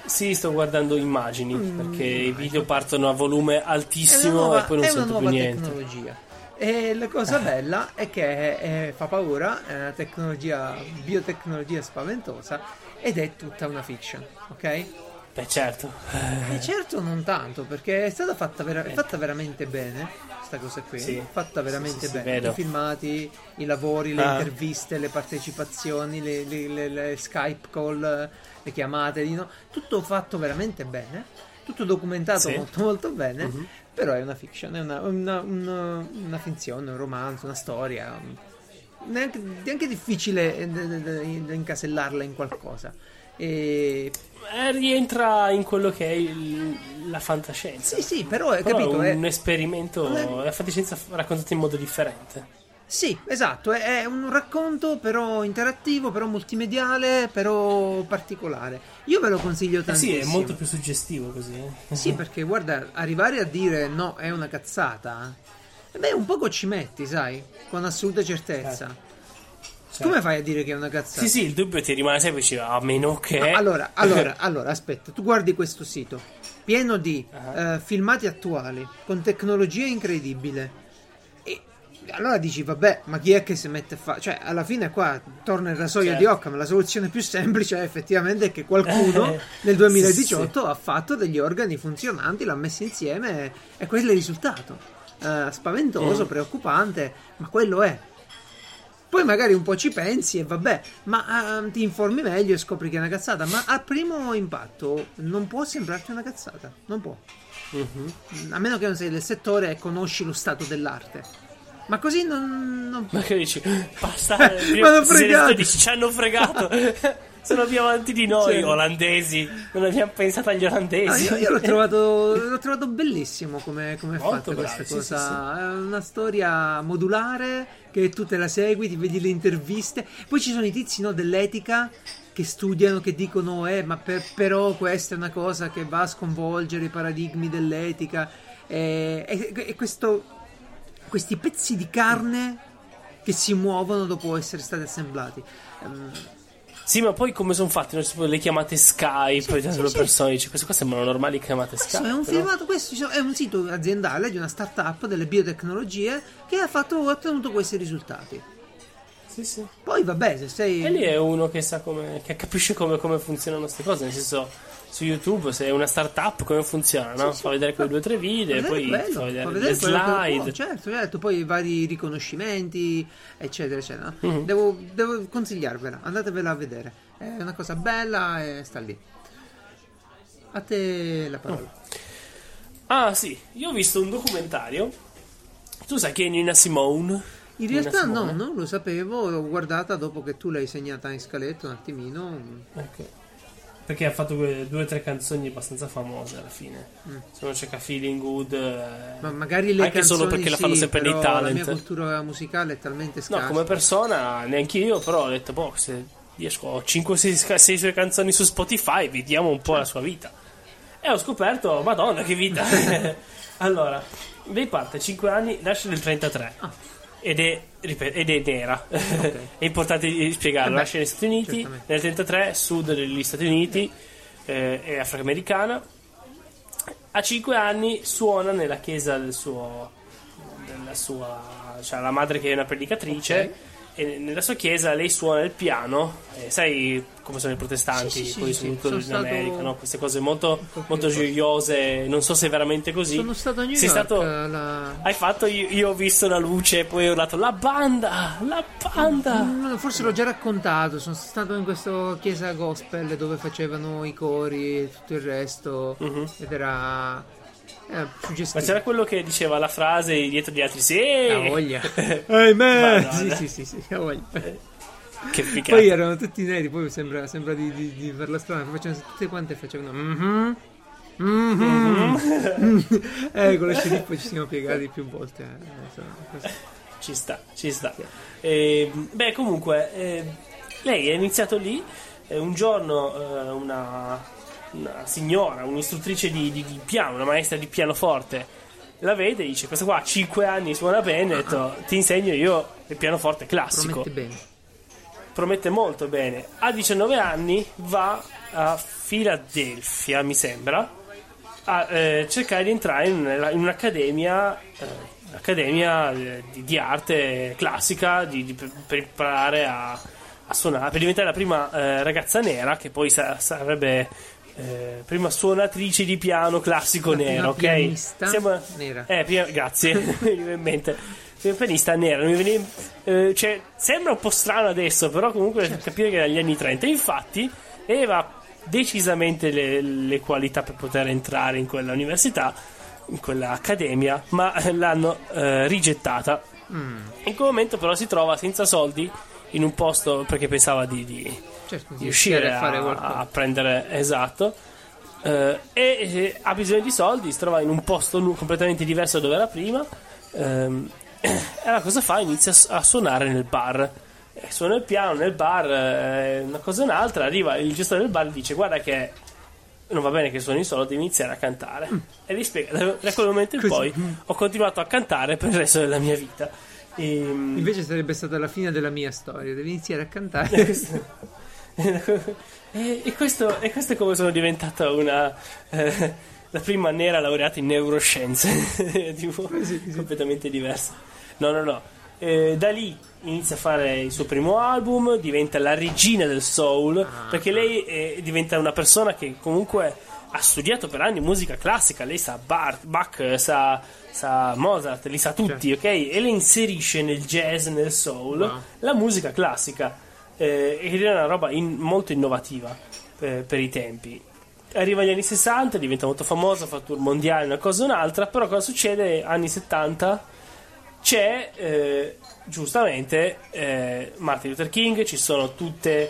Sì, sto guardando immagini perché i video partono a volume Mm, È una altissimo nuova, e poi non è una sento più nuova niente. tecnologia. E la cosa bella è che eh, fa paura, è una tecnologia, biotecnologia spaventosa ed è tutta una fiction, ok? Beh, certo. E certo non tanto, perché è stata fatta, vera- è fatta veramente bene, questa cosa qui, Sì. fatta veramente Sì, sì, bene. I filmati, i lavori, le Ah. interviste, le partecipazioni, le, le- le- le Skype call, le chiamate, di no- tutto fatto veramente bene, tutto documentato Sì. molto molto bene, Mhm. Però è una fiction, è una, una- una- una finzione, un romanzo, una storia. Neanche, neanche difficile eh, da- incasellarla in qualcosa. E Eh, rientra in quello che è il- la fantascienza. Sì, sì, però Però capito? è un esperimento, è- la fantascienza raccontata in modo differente. Sì, esatto, è, un racconto però interattivo, però multimediale, però particolare. Io ve lo consiglio Eh sì, tantissimo. è molto più suggestivo così. eh. Sì, perché guarda, arrivare a dire no, è una cazzata, eh, beh, un poco ci metti, sai, con assoluta certezza. Certo. Come fai a dire che è una cazzata? Sì, sì, il dubbio ti rimane sempre, dici, a meno che... No, allora, allora, allora, aspetta, tu guardi questo sito pieno di Ah. eh, filmati attuali con tecnologia incredibile allora dici vabbè, ma chi è che si mette a fare? Cioè, alla fine qua torna il rasoio Certo. di Occam, la soluzione più semplice è effettivamente che qualcuno nel 2018 sì, ha fatto degli organi funzionanti, l'ha messi insieme e, e quello è il risultato. Eh, spaventoso, Mm. preoccupante, ma quello è. Poi magari un po' ci pensi e vabbè, ma ah, ti informi meglio e scopri che è una cazzata. Ma al primo impatto non può sembrarti una cazzata. Non può. Mhm. A meno che non sei del settore e conosci lo stato dell'arte. Ma così non. non- Ma che dici? Basta, Ma hanno fregato. dici, ci hanno fregato. Sono più avanti di noi, Sì. olandesi. Non abbiamo pensato agli No, olandesi. io, io l'ho, trovato, l'ho trovato bellissimo come, come è fatta questa sì, cosa. È una storia modulare che tu te la segui, ti vedi le interviste. Poi ci sono i tizi no, dell'etica che studiano, che dicono: Eh, ma per- però questa è una cosa che va a sconvolgere i paradigmi dell'etica. E, e- e questo, questi pezzi di carne che si muovono dopo essere stati assemblati. Ehm, Sì, ma poi come sono fatti? So, le chiamate Skype, Sì, sì, sì, le persone dici, queste qua sembrano normali chiamate Skype. È un filmato, questo è un sito aziendale di una startup delle biotecnologie che ha, fatto, ha ottenuto questi risultati. Sì, sì. Poi vabbè, se sei... E lì è uno che sa come, che capisce come, come funzionano queste cose. Nel senso, su YouTube, se è una startup, come funziona, no? Sì. Fa vedere quei due o tre video, e poi vedere quello, fa vedere, fa vedere le può, slide. certo, certo, poi i vari riconoscimenti, eccetera, eccetera. Mhm. Devo, devo consigliarvela, andatevela a vedere. È una cosa bella e sta lì. A te la parola. Ah, sì, io ho visto un documentario. Tu sai chi è Nina Simone? In Nina realtà no, non lo sapevo, l'ho guardata dopo che tu l'hai segnata in scaletta un attimino. Ok. Perché ha fatto due o tre canzoni abbastanza famose alla fine. Se uno cerca Feeling Good. eh, Ma magari le Anche solo perché la sì, fanno sempre nei talent. La mia cultura musicale è talmente No, scarsa. come persona, neanche io, però ho detto, boh, se riesco, ho 5-6 sue canzoni su Spotify, vediamo un po' la sua vita. E ho scoperto, madonna, che vita! allora, lei parte 5 anni, nasce nel 33. Ed è, ripeto, ed è nera. è importante spiegarlo. Eh nasce negli Stati Uniti, certamente. nel 33, sud degli Stati Uniti, eh, è afroamericana. A 5 anni suona nella chiesa del suo della sua cioè la madre che è una predicatrice e nella sua chiesa lei suona il piano e sai come sono i protestanti Sì, sì, poi sì, sono in America no? queste cose molto, molto gioiose non so se è veramente così Sono stato a New sei York. stato la- hai fatto io, io ho visto la luce e poi ho urlato la banda la banda Mm, Forse l'ho già raccontato, sono stato in questa chiesa gospel dove facevano i cori e tutto il resto ed era, era ma suggestivo. c'era quello che diceva la frase dietro gli altri sì Ha voglia. Ahimè! Madonna. Sì, sì, sì, sì, ha voglia. che figata Poi erano tutti neri, poi sembra, sembra di, di, di farla strana, facevano tutte quante e facevano mhm, mhm. eh, con lo sceriffo ci siamo piegati più volte. eh, insomma. Ci sta, ci sta. Eh, beh, comunque, eh, lei è iniziato lì. eh, un giorno eh, una, una signora, un'istruttrice di, di- di piano, una maestra di pianoforte, la vede e dice: Questa qua ha 5 anni, suona bene. Ha detto, Ti insegno io il pianoforte classico. Promette bene. Promette molto bene. A 19 anni va a Filadelfia, mi sembra, a eh, cercare di entrare in, in un'accademia, eh, accademia eh, di, di arte classica di- di- per, per imparare a, a suonare, per diventare la prima eh, ragazza nera che poi sa- sarebbe eh, prima suonatrice di piano classico La nero, ok? pianista nera. Eh, prima- grazie, mi veniva in mente. Pianista nera, mi veniva- eh, cioè, sembra un po' strano adesso, però comunque Certo. capire che era negli anni 30. Infatti, aveva decisamente le, le qualità per poter entrare in quella università, in quella accademia, ma l'hanno eh, rigettata. Mm. In quel momento, però, si trova senza soldi in un posto perché pensava di, di- Certo, di uscire a, fare a qualcosa. prendere esatto. Eh, e eh, ha bisogno di soldi, si trova in un posto nu- completamente diverso da dove era prima. ehm, e allora cosa fa? Inizia a a suonare nel bar. Eh, suona il piano nel bar, eh, una cosa e un'altra. Arriva il gestore del bar e dice: Guarda, che non va bene che suoni solo, devi iniziare a cantare. E gli spiega: Da, da quel momento in Così. poi ho continuato a cantare per il resto della mia vita. Ehm, E, Invece sarebbe stata la fine della mia storia. Devi iniziare a cantare. e, e questo, e questo è come sono diventata una eh, la prima nera laureata in neuroscienze tipo, completamente diversa. No no no. Eh, da lì inizia a fare il suo primo album diventa la regina del soul perché lei eh, diventa una persona che comunque ha studiato per anni musica classica. Lei sa Bach, Bach sa, sa Mozart li sa tutti ok? E le inserisce nel jazz nel soul Wow. la musica classica eh, ed è una roba in- molto innovativa per, per i tempi. Arriva agli anni 60, diventa molto famosa, fa tour mondiale, una cosa o un'altra, però cosa succede? Anni 70 c'è eh, giustamente eh, Martin Luther King, ci sono tutti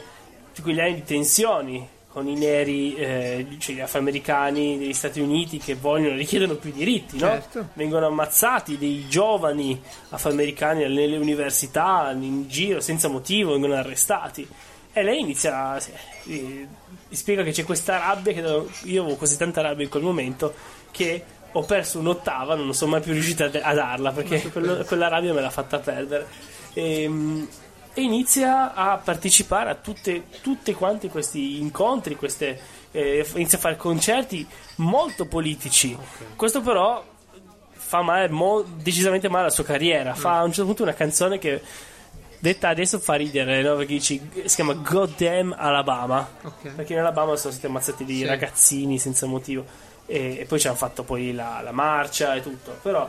quegli anni di tensioni con i neri, eh, cioè gli afroamericani degli Stati Uniti che vogliono, richiedono più diritti, no? Certo. vengono ammazzati dei giovani afroamericani nelle università in giro senza motivo, vengono arrestati. E lei inizia a. eh, spiega che c'è questa rabbia che io avevo così tanta rabbia in quel momento che ho perso un'ottava, non sono mai più riuscita a a darla perché quello- quella rabbia me l'ha fatta perdere. E, e inizia a partecipare a tutte, tutte quanti questi incontri, queste, eh, inizia a fare concerti molto politici. Questo però fa male, mo- decisamente male alla sua carriera. Fa a un certo punto una canzone che detta adesso fa ridere, no? Perché dici, si chiama Goddamn Alabama. Ok. Perché in Alabama sono stati ammazzati dei Sì. ragazzini senza motivo. E, e poi ci hanno fatto poi la, la marcia e tutto. Però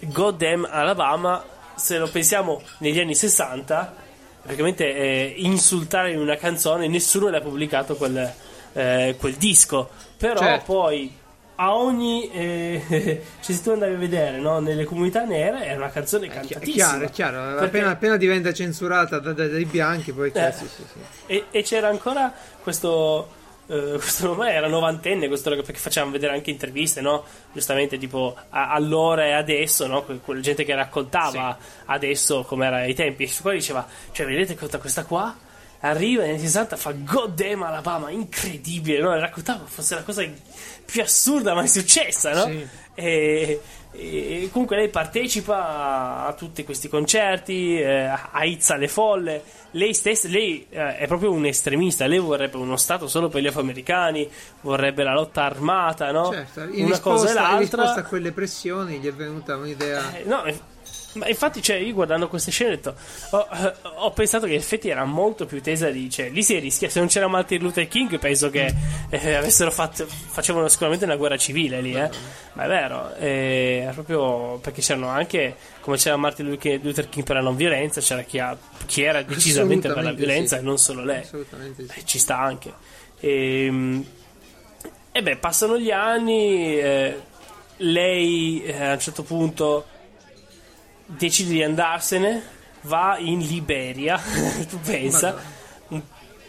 Goddamn Alabama, se lo pensiamo negli anni 60, praticamente eh, insultare in una canzone, nessuno l'ha pubblicato quel, eh, quel disco. Però Certo. poi a ogni eh, cioè se tu andavi a vedere no, nelle comunità nere era una canzone È è cantatissima chiaro, è chiaro. Perché- Appena, appena diventa censurata da- da- dai bianchi, poi Eh. sì, sì, sì. E, e c'era ancora questo. Eh, questo ormai era novantenne questo perché facevamo vedere anche interviste, no? Giustamente, tipo a- allora e adesso, no? Que- Quella gente che raccontava adesso come era ai tempi. E qua diceva: Cioè, vedete questa, questa qua? Arriva negli anni 60, fa God damn Alabama, incredibile, no? E raccontava fosse la cosa più assurda mai successa, no? Sì. E, e comunque lei partecipa a tutti questi concerti, eh, aizza le folle. Lei stessa, lei eh, è proprio un estremista. Lei vorrebbe uno Stato solo per gli afroamericani, vorrebbe la lotta armata, no? Certo, in Una risposta, cosa e in risposta l'altra. a quelle pressioni gli è venuta un'idea. Eh, no, ma infatti, cioè, io guardando queste scene ho, detto, ho, eh, ho pensato che in effetti era molto più tesa di. Cioè, lì si rischia. Se non c'era Martin Luther King, penso che eh, avessero fatto. facevano sicuramente una guerra civile lì, eh. Ma è vero, eh, è proprio perché c'erano anche. Come c'era Martin Luther King per la non violenza, c'era chi, ha- chi era decisamente per la violenza sì. e non solo lei. Assolutamente sì. Eh, ci sta anche. E, e beh, passano gli anni, eh, lei a un certo punto decide di andarsene, va in Liberia, tu pensa,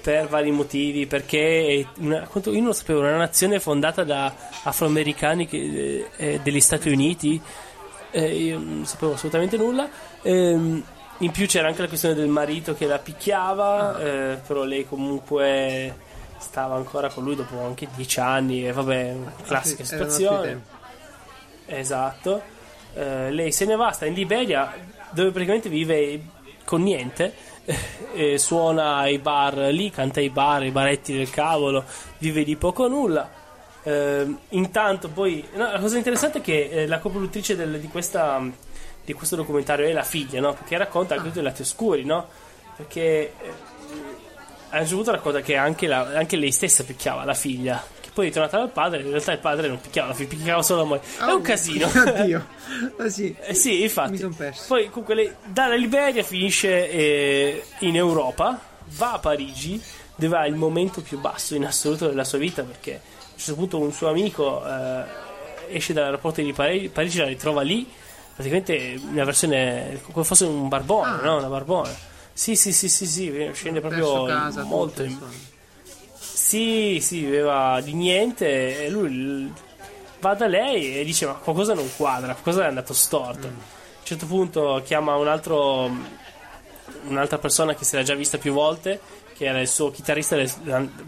per vari motivi, perché una- quanto- io non lo sapevo, una nazione fondata da afroamericani che- eh, degli Stati Uniti, eh, io non sapevo assolutamente nulla. Ehm, in più c'era anche la questione del marito che la picchiava, eh, però lei comunque stava ancora con lui dopo anche dieci anni e vabbè, classica Erano altri situazione. Esatto. Eh, lei se ne va, sta in Liberia, dove praticamente vive con niente. eh, suona ai bar lì, canta ai bar, ai baretti del cavolo, vive di poco o nulla. Eh, intanto poi no, la cosa interessante è che eh, la coproduttrice del- di, questa, di questo documentario è la figlia, no? Perché racconta anche tutti i lati oscuri, no? Perché eh, a un certo punto che anche, la- anche lei stessa picchiava la figlia. Poi è tornata dal padre, in realtà il padre non picchiava picchiava solo la moglie. È un casino. Oddio. Ah, sì. Eh sì, infatti. Mi son perso. Poi comunque lei dalla Liberia finisce eh, in Europa, va a Parigi, dove ha il momento più basso in assoluto della sua vita perché a un certo punto un suo amico eh, esce dall'aeroporto di Parigi, Parigi la ritrova lì, praticamente una versione come fosse un barbone, Ah. no? Una barbone. Sì, sì, sì, sì, sì, scende proprio casa, molto tutto, in-. Sì, sì, viveva di niente e lui va da lei e dice ma qualcosa non quadra, qualcosa è andato storto. A un certo punto chiama un altro, un'altra persona che si era già vista più volte, che era il suo chitarrista del,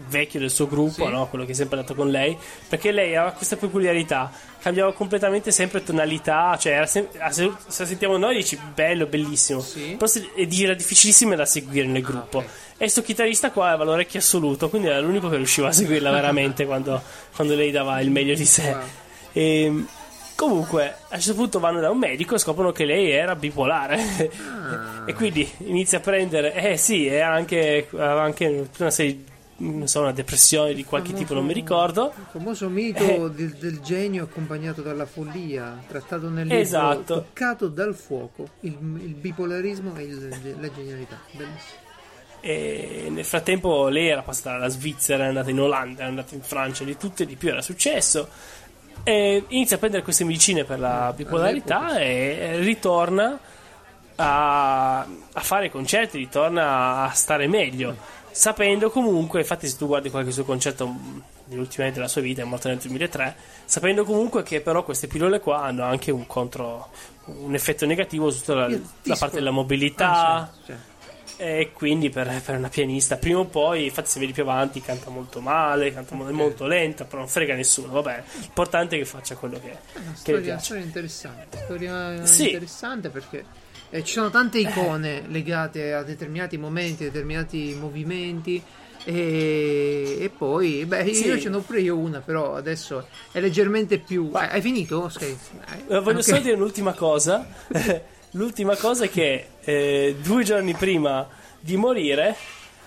vecchio del suo gruppo, Sì. no? quello che è sempre andato con lei, perché lei aveva questa peculiarità, cambiava completamente sempre tonalità, cioè era sem- se, se sentiamo noi dici bello, bellissimo, Sì. però se- era difficilissimo da seguire nel gruppo. ok. E sto chitarrista qua aveva l'orecchio assoluto, quindi era l'unico che riusciva a seguirla veramente quando, quando lei dava il meglio di sé. Wow. E, comunque, a un certo punto vanno da un medico e scoprono che lei era bipolare. Ah. e quindi inizia a prendere, eh sì, e anche, anche una serie, non so, una depressione di qualche tipo, non mi ricordo. Il famoso mito Eh. del, del genio accompagnato dalla follia, trattato nel libro Esatto. Toccato dal fuoco, il, il bipolarismo e il- la genialità. Bellissimo. E nel frattempo lei era passata dalla Svizzera, è andata in Olanda, è andata in Francia, di tutto e di più era successo. E inizia a prendere queste medicine per la bipolarità e ritorna a, a fare concerti, ritorna a stare meglio. Sapendo comunque, infatti, se tu guardi qualche suo concerto ultimi anni della sua vita, è morto nel 2003, sapendo comunque che però queste pillole qua hanno anche un contro un effetto negativo su tutta la, la parte della mobilità, Ah, sì, sì. E quindi per, per una pianista, prima o poi, infatti, se vedi più avanti, canta molto male, canta è molto lenta, però non frega nessuno. Vabbè, l'importante è che faccia quello che, È una che le storia, storia interessante, storia Sì. interessante perché eh, ci sono tante icone legate a determinati momenti, a determinati movimenti e, e poi, beh, io Sì. ce n'ho pure io una, però adesso è leggermente più... Hai- Hai finito? Ok. Eh, voglio Ok. solo dire un'ultima cosa. L'ultima cosa è che eh, due giorni prima di morire,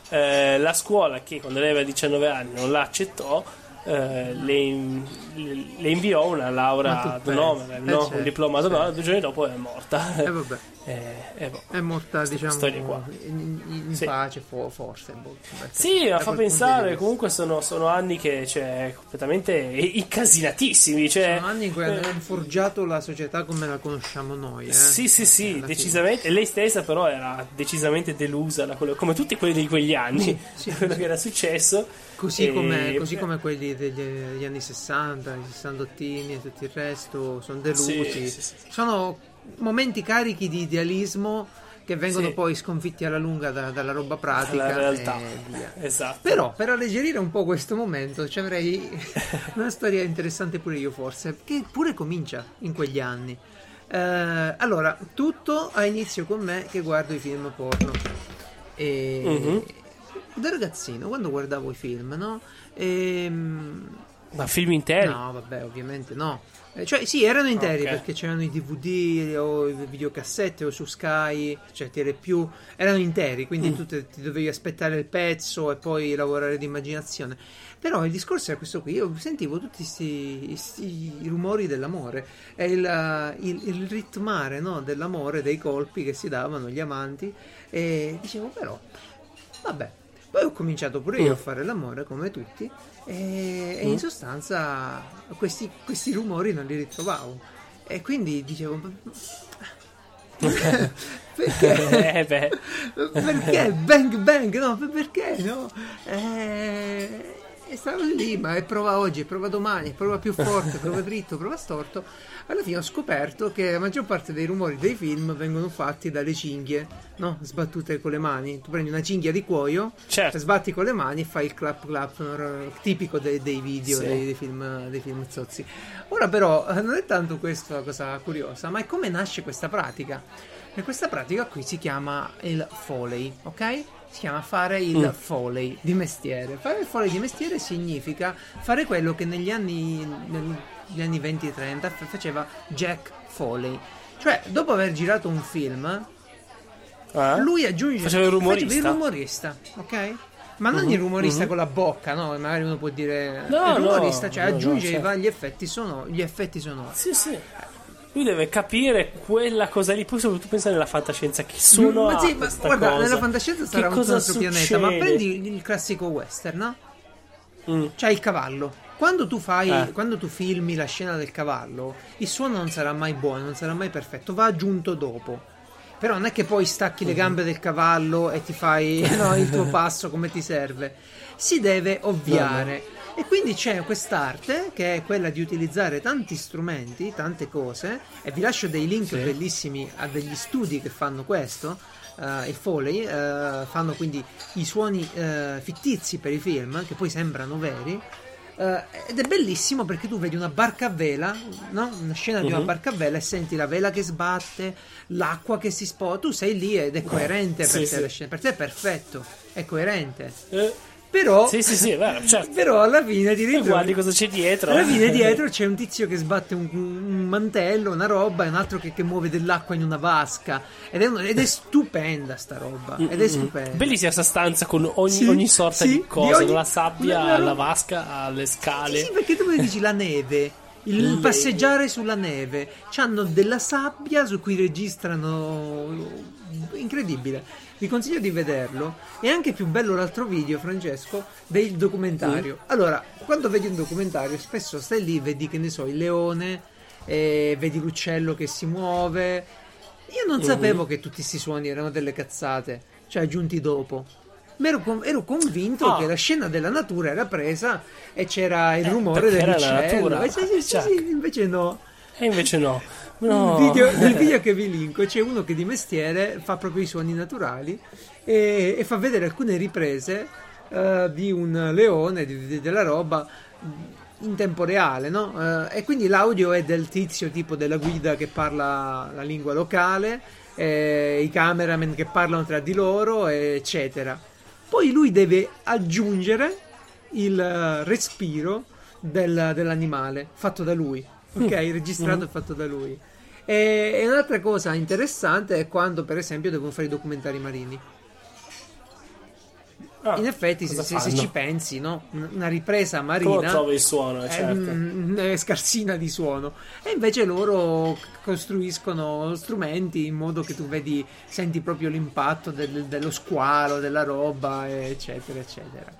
eh, la scuola, che quando lei aveva 19 anni non la eh, le, le- inviò una laurea ad honorem, pensi? no? Eh, un certo, diploma ad certo. honorem, due giorni dopo è morta. E vabbè, Eh, eh, boh. è morta, diciamo, in, in- Sì. pace, fo- forse. boh, Sì, ma fa pensare, comunque sono, sono anni che, cioè, completamente incasinatissimi, cioè... Sono anni in cui eh, hanno forgiato la società come la conosciamo noi. Eh? Sì, sì, sì, fine. decisamente. E lei stessa, però, era decisamente delusa da quello, come tutti quelli di quegli anni, Sì, sì, da quello che era successo. Così, E- come, così come quelli degli, degli anni 60, i sessantottini e tutto il resto, sono delusi. Sì, sì, sì. Sono momenti carichi di idealismo che vengono poi sconfitti alla lunga da- dalla roba pratica. La realtà. Esatto. Però per alleggerire un po' questo momento ci avrei una storia interessante pure io forse, che pure comincia in quegli anni. Eh, allora, tutto ha inizio con me che guardo i film porno. E Mhm. Da ragazzino, quando guardavo i film, no? Ehm, Ma film interi? No, vabbè, ovviamente no. Eh, cioè, sì, erano interi Ok. perché c'erano i DVD o i videocassette o su Sky, cioè TR+, erano interi, quindi Mm. tu te- ti dovevi aspettare il pezzo e poi lavorare di immaginazione. Però il discorso era questo qui, io sentivo tutti questi rumori dell'amore e il, il- il ritmare no, dell'amore, dei colpi che si davano gli amanti e dicevo però, vabbè, poi ho cominciato pure io a Mm. fare l'amore come tutti e, e Mm. in sostanza questi, questi rumori non li ritrovavo. E quindi dicevo perché? Eh, perché? Bang bang no perché no? Eh, e stavo lì ma e prova oggi prova domani prova più forte prova dritto prova storto alla fine ho scoperto che la maggior parte dei rumori dei film vengono fatti dalle cinghie no? sbattute con le mani tu prendi una cinghia di cuoio Certo. sbatti con le mani e fai il clap clap tipico dei, dei video Sì. dei, dei film, dei film zozzi ora però eh, non è tanto questa la cosa curiosa ma è come nasce questa pratica e questa pratica qui si chiama il foley ok? Si chiama fare il Mm. foley di mestiere fare il foley di mestiere significa fare quello che negli anni negli anni 20-30 f- faceva Jack Foley cioè dopo aver girato un film Eh? lui aggiunge Faceva il rumorista. faceva il rumorista, ok? Ma non il rumorista con la bocca, no? Magari uno può dire No, il rumorista, no, cioè no, no, aggiunge i certo. vari effetti sonori, gli effetti sonori. Sì, sì. Lui deve capire quella cosa lì. Poi soprattutto pensa nella fantascienza. Che suono ma ha sì, ma guarda, cosa? nella fantascienza sarà Che un altro pianeta, ma prendi il classico western, no? Mm. C'hai il cavallo. Quando tu fai, Eh. quando tu filmi la scena del cavallo, il suono non sarà mai buono, non sarà mai perfetto, va aggiunto dopo. Però non è che poi stacchi le gambe del cavallo e ti fai no, il tuo passo come ti serve. Si deve ovviare. E quindi c'è quest'arte che è quella di utilizzare tanti strumenti, tante cose, e vi lascio dei link Sì. bellissimi a degli studi che fanno questo. eh, il Foley eh, fanno quindi i suoni eh, fittizi per i film che poi sembrano veri ed è bellissimo perché tu vedi una barca a vela, no? una scena di una Mhm. barca a vela e senti la vela che sbatte, l'acqua che si sposta, tu sei lì ed è coerente per Sì, te sì. la scena, per te è perfetto, è coerente. Eh, Però, sì, sì, sì, vero, certo. però alla fine ti ritrovi guardi cosa c'è dietro. alla fine dietro c'è un tizio che sbatte un, un mantello, una roba, e un altro che, che muove dell'acqua in una vasca. Ed è, un- ed è stupenda sta roba. Ed è stupenda. Bellissima questa stanza con ogni, Sì, ogni sorta sì, di di cosa, ogni- dalla sabbia una- alla vasca alle scale. Sì, sì, perché tu mi dici la neve. Il passeggiare sulla neve. C'hanno della sabbia su cui registrano. Incredibile. Vi consiglio di vederlo. È anche più bello l'altro video, Francesco, del documentario. Allora, quando vedi un documentario, spesso stai lì, vedi che ne so, il leone, eh, vedi l'uccello che si muove. Io non sapevo che tutti questi suoni erano delle cazzate, cioè aggiunti dopo. Ma ero, ero convinto Ah. che la scena della natura era presa e c'era il Eh, rumore dell'uccello. Eh, sì, sì, sì, Ciak. sì, invece no. E invece no. No. Nel video, nel video che vi linko c'è uno che di mestiere fa proprio i suoni naturali e, e fa vedere alcune riprese eh, di un leone, di- di- della roba in tempo reale, no? Eh, e quindi l'audio è del tizio tipo della guida che parla la lingua locale, eh, i cameraman che parlano tra di loro, eccetera. Poi lui deve aggiungere il eh, respiro del- dell'animale fatto da lui, ok? Registrato e fatto da lui. E, e un'altra cosa interessante è quando, per esempio, devono fare i documentari marini. Ah, in effetti, se, se- ci pensi, no? Un- una ripresa Come marina trovi il suono, è, certo. è scarsina di suono. E invece loro costruiscono strumenti in modo che tu vedi, senti proprio l'impatto del- dello squalo, della roba, eccetera, eccetera.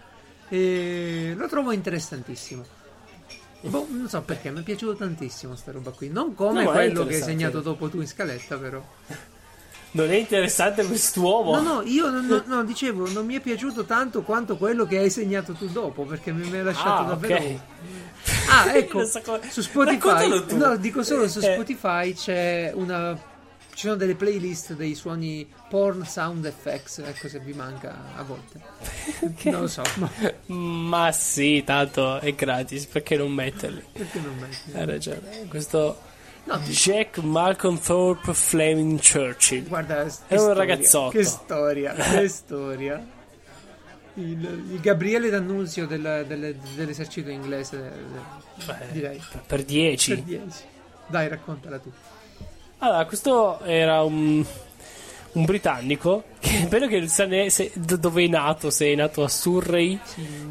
E lo trovo interessantissimo. Boh, non so perché, mi è piaciuto tantissimo sta roba qui. Non come No, quello che hai segnato dopo tu in scaletta, però. Non è interessante quest'uomo? No, no, io non, no, no, dicevo, non mi è piaciuto tanto quanto quello che hai segnato tu dopo, perché mi, mi ha lasciato Ah, davvero. ok. Ah, ecco, so come- su Spotify, no, dico solo su Eh. Spotify c'è una ci sono delle playlist dei suoni porn sound effects, ecco se vi manca a volte. Non lo so, ma Ma sì, tanto è gratis, perché non metterli? perché non metti? Hai ragione. Questo No, Jack Malcolm Thorpe Flaming Churchill. Guarda, È un storia, ragazzotto. Che storia, che storia. Il, il Gabriele D'Annunzio del- del- dell'esercito inglese, eh, Beh, direi. per- Per 10. Per 10. Dai, raccontala tu. Allora, questo era un, un britannico che penso che sa ne- se- do- dove è nato, se è nato a Surrey,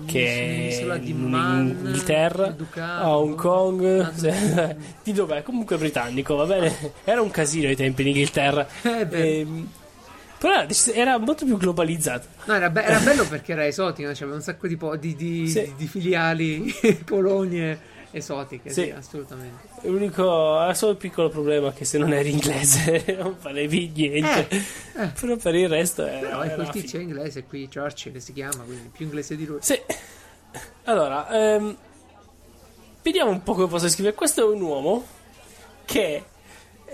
che è Sull'isola di in Man, Inghilterra, il Ducato. a Hong Kong, Ah, se- di dov'è? Comunque britannico, va bene? Era un casino ai tempi in Inghilterra. Eh. Ehm, però era- molto più globalizzato. No, era, be- era bello perché era esotico, c'aveva un sacco di, po- di, di- Sì. di filiali, colonie esotiche, sì, Sì. assolutamente. L'unico, ha solo il piccolo problema che se non eri inglese non farevi niente. Eh, eh. Però per il resto era, Però è quel tizio inglese qui, Churchill si chiama, quindi più inglese di lui. Sì. Allora, ehm, vediamo un po' come posso scrivere. Questo è un uomo che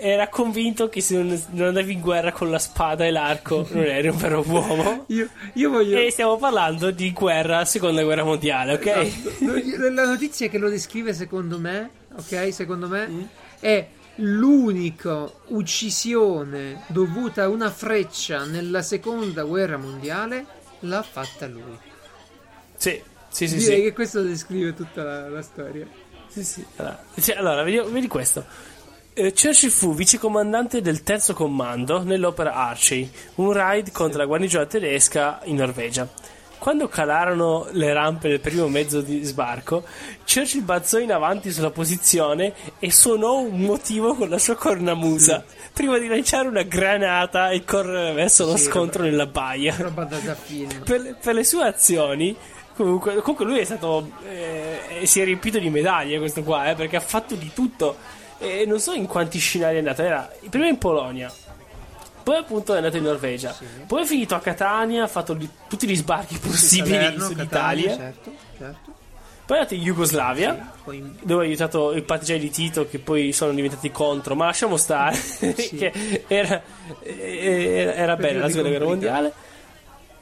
era convinto che se non, non andavi in guerra con la spada e l'arco non eri un vero uomo. Io, io voglio... E stiamo parlando di guerra, seconda guerra mondiale, ok? Esatto. La notizia che lo descrive secondo me, ok, secondo me, Mm. è l'unica uccisione dovuta a una freccia nella seconda guerra mondiale l'ha fatta lui. Sì, sì, sì. Direi sì. che questo descrive tutta la, la storia. Sì, sì. Allora, cioè, allora, vedi, vedi questo. Eh, Churchill fu vicecomandante del terzo comando nell'opera Archie, un raid contro la guarnigione tedesca in Norvegia. Quando calarono le rampe del primo mezzo di sbarco, Churchill balzò in avanti sulla posizione e suonò un motivo con la sua cornamusa prima di lanciare una granata e correre verso lo Sì, scontro nella baia Roba da, film. per, le- per le sue azioni comunque, comunque lui è stato eh, si è riempito di medaglie questo qua eh, perché ha fatto di tutto e non so in quanti scenari è andato era prima in Polonia poi appunto è andato in Norvegia poi è finito a Catania ha fatto li- tutti gli sbarchi possibili Salerno, sull'Italia Catania, certo, certo. poi è andato in Jugoslavia Poi dove ha aiutato i partigiani di Tito che poi sono diventati contro ma lasciamo stare che era, era, era bella la seconda guerra mondiale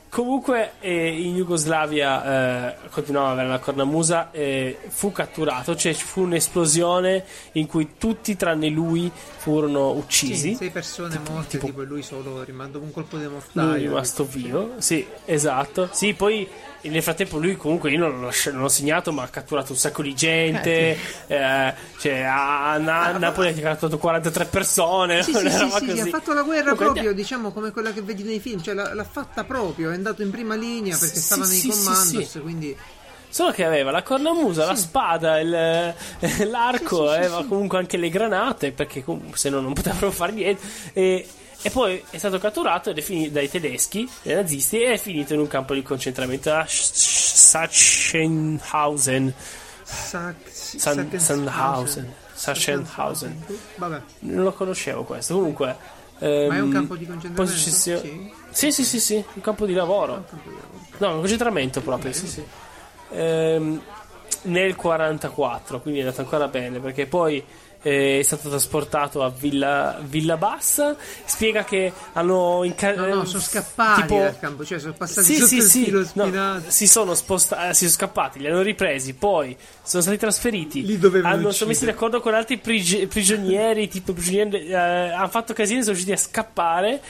Comunque eh, in Jugoslavia eh, continuava ad avere la cornamusa e fu catturato, cioè ci fu un'esplosione in cui tutti tranne lui furono uccisi. sì, sei persone morte, tipo- tipo, lui solo rimando un colpo di Lui mortaio. è rimasto vivo, sì, esatto. Sì, poi nel frattempo lui comunque io non l'ho, non l'ho segnato, ma ha catturato un sacco di gente. eh, cioè a, a Na- Napoli ha catturato 43 persone. Sì, sì, sì, sì, sì, ha fatto la guerra Comunque, proprio, diciamo, come quella che vedi nei film, cioè l'ha, l'ha fatta proprio, è andato in prima linea perché Sì, stava nei sì, sì, commandos, sì. quindi Solo che aveva la cornamusa, la spada, il- l'arco, Sì, sì, sì, aveva sì. comunque anche le granate, perché se no non potevano fare niente. E, e poi è stato catturato finito dai tedeschi, dai nazisti, e è finito in un campo di concentramento a Sachsenhausen. Sa- San- Sandhausen. Sachsenhausen. Vabbè, Non lo conoscevo questo. Comunque. ehm, ma è un campo di concentramento? successio- Sì. Sì, sì, sì, sì, un campo di lavoro. Un campo di lavoro. No, un concentramento proprio, sì, sì. Ehm, nel 44, quindi è andato ancora bene, perché poi eh, è stato trasportato a Villa, Villa Bassa. Spiega che hanno inca- No, no, sono scappati tipo- dal campo, cioè sono passati Sì, sotto sì, il sì, filo no, si sono spostati, si sono scappati, li hanno ripresi, poi sono stati trasferiti. Li dovevano hanno sono messi d'accordo con altri prigi- prigionieri, tipo prigionieri, eh, hanno fatto casino, sono riusciti a scappare.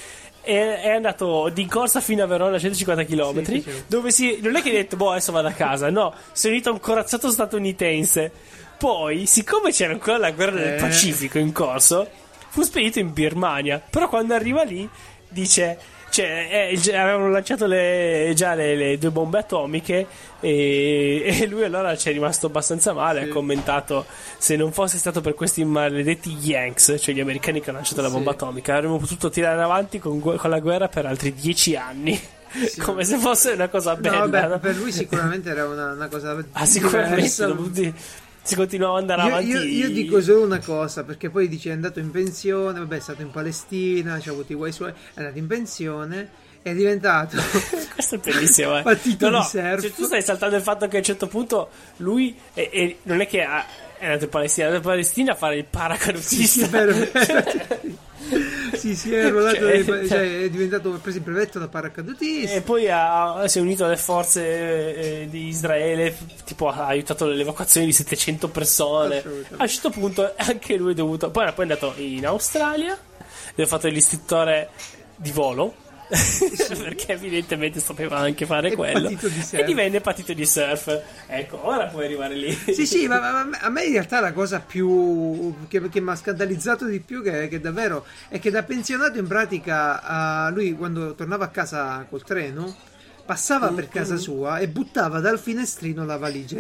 E è andato di corsa fino a Verona a 150 km. Sì. Dove si. Non è che ha detto, boh, adesso vado a casa. No, si è unito a un corazzato statunitense. Poi, siccome c'era ancora la guerra del Eh. Pacifico in corso, fu spedito in Birmania. Però quando arriva lì, dice. Cioè, eh, avevano lanciato le- già le, le due bombe atomiche e, e lui allora ci è rimasto abbastanza male. Sì. Ha commentato: Se non fosse stato per questi maledetti Yanks, cioè gli americani che hanno lanciato la Sì. bomba atomica, avremmo potuto tirare avanti con, con la guerra per altri dieci anni. Come se fosse una cosa bella. no? per lui sicuramente era una, una cosa Ah, sicuramente diversa. tutti- si continuava ad andare Io, avanti. io- io dico solo una cosa, perché poi dice è andato in pensione, vabbè è stato in Palestina, ha avuto i guai suoi, è andato in pensione, è diventato... Questo è bellissimo. Eh. Partito no, no, cioè, tu stai saltando il fatto che a un certo punto lui è- è- non è che ha- è andato in Palestina, è andato in Palestina a fare il paracadutista. Sì, vero, sì, si è arruolato, Cioè- dai- cioè, è diventato, preso il brevetto da paracadutista. E poi ha- si è unito alle forze eh, di Israele, tipo ha aiutato l'evacuazione di 700 persone. A un certo punto anche lui è dovuto. Poi, poi è andato in Australia, dove ha fatto l'istruttore di volo. perché evidentemente sapeva anche fare E quello. patito di e divenne partito di surf. Ecco ora puoi arrivare lì. Sì, sì, ma, ma- a me in realtà la cosa più che, che mi ha scandalizzato di più, che, che davvero è che da pensionato in pratica a lui quando tornava a casa col treno passava per casa sua e buttava dal finestrino la valigia.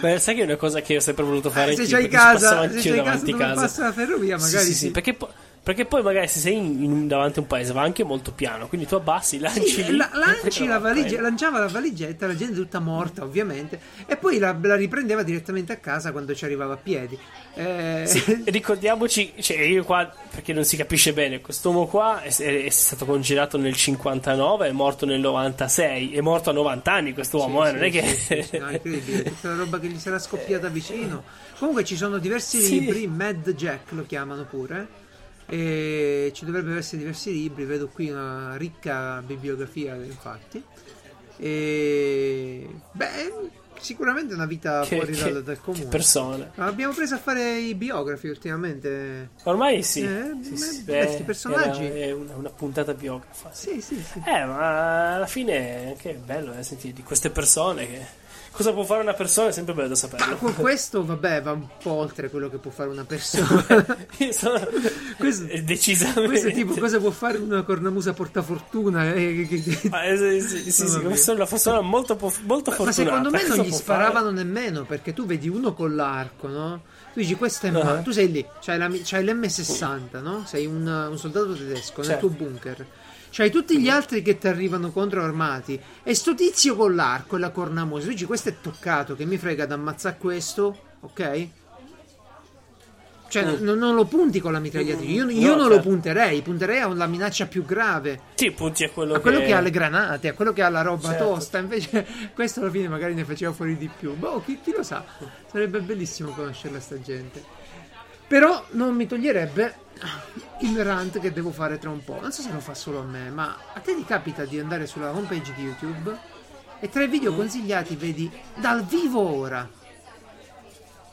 Beh, sai che è una cosa che ho sempre voluto fare Eh, se c'hai casa, se c'hai casa davanti dove casa. passa la ferrovia, Sì, magari sì, sì, perché, po- perché poi magari se sei in- in- davanti a un paese va anche molto piano, quindi tu abbassi, lanci Sì, la- lanci la valigia, lanciava la valigetta, la gente tutta morta ovviamente, e poi la, la riprendeva direttamente a casa quando ci arrivava a piedi. Eh, Sì, ricordiamoci, cioè io qua, perché non si capisce bene, quest'uomo qua è, è- stato congelato nel 59, è morto nel 96, è morto a 90 anni quest'uomo, eh, non è che... Sì, sì, sì, no, è incredibile, tutta la roba che gli sarà scoppiata vicino. Comunque ci sono diversi Sì. libri, Mad Jack lo chiamano pure. E ci dovrebbero essere diversi libri, vedo qui una ricca bibliografia, infatti. E beh, sicuramente una vita che, fuori che- dal, dal comune. persone. Abbiamo preso a fare i biografi ultimamente. Ormai sì, Eh, sì, sì, questi beh, personaggi. è una, una puntata biografa. Sì, sì, sì. Eh, ma alla fine è anche bello eh, sentire di queste persone che... Cosa può fare una persona è sempre bello da saperlo. Con questo, vabbè, va un po' oltre quello che può fare una persona. Sono Questo- eh, decisamente Questo è tipo cosa può fare una cornamusa portafortuna. eh, Ma, eh, sì, sì, sì, sì, questa una persona molto, molto Ma fortunata. secondo me non gli sparavano nemmeno perché tu vedi uno con l'arco, no? Tu dici questo è ma- Ah. tu sei lì, c'hai, la- c'hai l'M60, no? Sei un, un soldato tedesco nel Certo. tuo bunker. C'hai tutti gli altri che ti arrivano contro armati e sto tizio con l'arco e la cornamusa. Dici questo è toccato, che mi frega da ammazzare questo, ok? Cioè, Mm. non, non lo punti con la mitragliatrice. Io, io No, non lo certo. punterei, punterei a una minaccia più grave. Sì, punti a quello, A quello che... ha le granate, a quello che ha la roba Certo. tosta, invece questo alla fine magari ne faceva fuori di più. Boh, chi, chi lo sa? Sarebbe bellissimo conoscerla sta gente. Però non mi toglierebbe il rant che devo fare tra un po'. Non so se lo fa solo a me, ma a te ti capita di andare sulla homepage di YouTube e tra i video Mm. consigliati vedi dal vivo ora.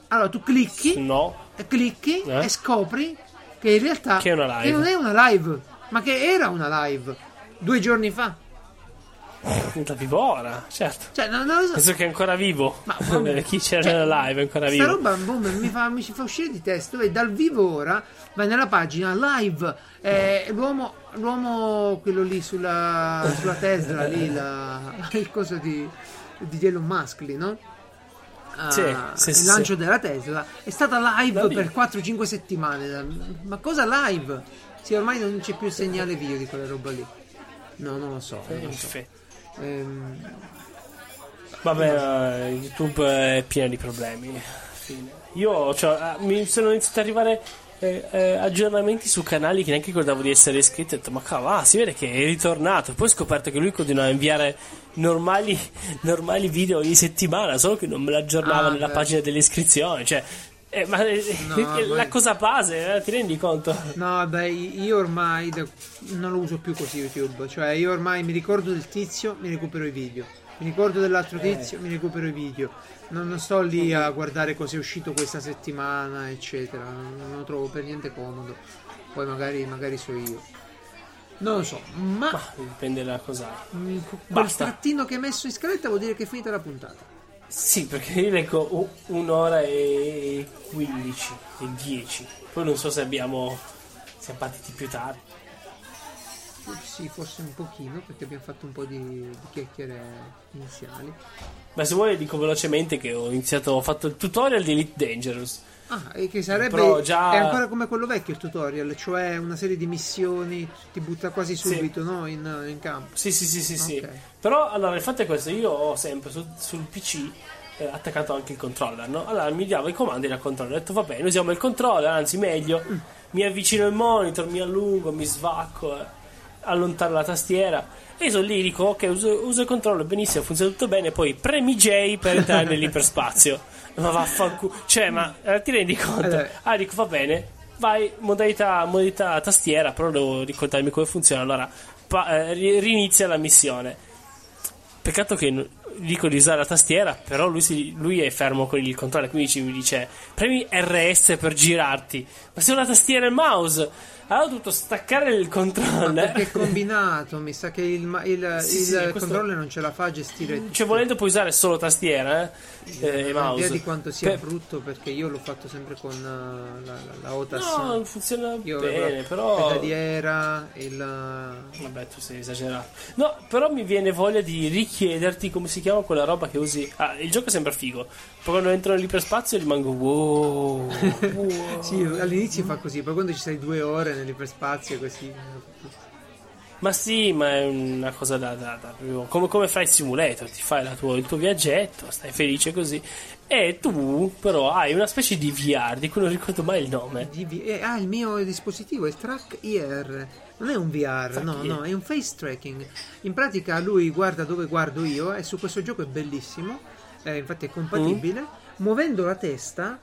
Allora tu clicchi, No, e clicchi Eh? e scopri che in realtà Che che non è una live, ma che era una live due giorni fa. Da vivo ora, certo. Cioè, non, non so. Penso che è ancora vivo. Ma- chi c'era Cioè, nella live è ancora Sta vivo. roba boh, mi, fa, mi ci fa uscire di testa. Dove dal vivo ora vai nella pagina live. eh, l'uomo, l'uomo, quello lì sulla, sulla Tesla, lì, la- il coso di, di Elon Musk lì, no? Ah, Sì, sì, il lancio sì. della Tesla è stata live per 4-5 settimane. Ma cosa live? Sì, ormai non c'è più segnale video di quella roba lì. No, non lo so. non lo so. Ehm, Vabbè, eh, YouTube è pieno di problemi. Fine. Io cioè, eh, mi sono iniziato ad arrivare eh, eh, aggiornamenti su canali che neanche ricordavo di essere iscritto. Ho detto, ma cavolo, ah, si vede che è ritornato. Poi ho scoperto che lui continua a inviare normali, normali video ogni settimana, solo che non me l'aggiornava Ah, nella beh. pagina dell'iscrizione. Cioè, eh, ma eh, No, la ma- cosa base, eh, ti rendi conto? No, vabbè, io ormai da- non lo uso più così YouTube. Cioè, io ormai mi ricordo del tizio, mi recupero i video. Mi ricordo dell'altro Eh. tizio, mi recupero i video. Non, non sto lì a guardare cosa è uscito questa settimana, eccetera. Non, lo trovo per niente comodo. Poi magari, magari so io. Non lo so, ma Ma dipende da cosa. mm, quel basta. trattino che hai messo in scaletta vuol dire che è finita la puntata. Sì, perché io leggo un'ora e 15 e 10. Poi non so se abbiamo. Siamo partiti più tardi. Sì, forse un pochino, perché abbiamo fatto un po' di, di chiacchiere iniziali. Ma se vuoi dico velocemente che ho iniziato, ho fatto il tutorial di Elite Dangerous. Ah, e che sarebbe già- è ancora come quello vecchio il tutorial, cioè una serie di missioni, ti butta quasi Sì. subito no? in, in campo. Sì, sì, sì, sì, sì. Ok. Però allora il fatto è questo, io ho sempre sul, sul PC eh, attaccato anche il controller, no? Allora mi dava i comandi dal controller, ho detto va bene, usiamo il controller, anzi meglio, mi avvicino il monitor, mi allungo, mi svacco, eh, allontano la tastiera. E io sono lì, dico ok, uso, uso il controller, benissimo, funziona tutto bene, poi premi J per entrare nell'iperspazio. Ma vaffanculo, cioè, ma eh, ti rendi conto? Allora. Ah, dico va bene, vai, modalità, modalità tastiera, però devo ricordarmi come funziona. Allora, pa- eh, ri- rinizia la missione. Peccato che n- dico di usare la tastiera, però lui, si- lui è fermo con il controllo, quindi ci mi dice premi RS per girarti. Ma se ho la tastiera e il mouse, allora ho dovuto staccare il Ma controller. perché è combinato, mi sa che il, ma- il, Sì, il sì, questo- controller non ce la fa a gestire Cioè, volendo puoi usare solo tastiera eh, eh, e mouse. di quanto sia Per- brutto perché io l'ho fatto sempre con eh, la, la, la OTAS. No, funziona io bene, la però. pedaliera, il Vabbè, tu sei esagerato. No, però mi viene voglia di richiederti come si chiama quella roba che usi. Ah, il gioco sembra figo. Poi quando entro nell'ipersspazio rimango wow. wow. Sì, all'inizio fa così, poi quando ci sei due ore nell'iperspazio così. Ma sì, ma è una cosa da. da- da- come, come fai il simulator? Ti fai tua- il tuo viaggetto, stai felice così. E tu, però, hai una specie di VR di cui non ricordo mai il nome. Eh, ah, il mio dispositivo è il Track IR. Non è un VR, Track no, IR. no, è un face tracking. In pratica lui guarda dove guardo io e su questo gioco è bellissimo. eh, infatti è compatibile. Muovendo la testa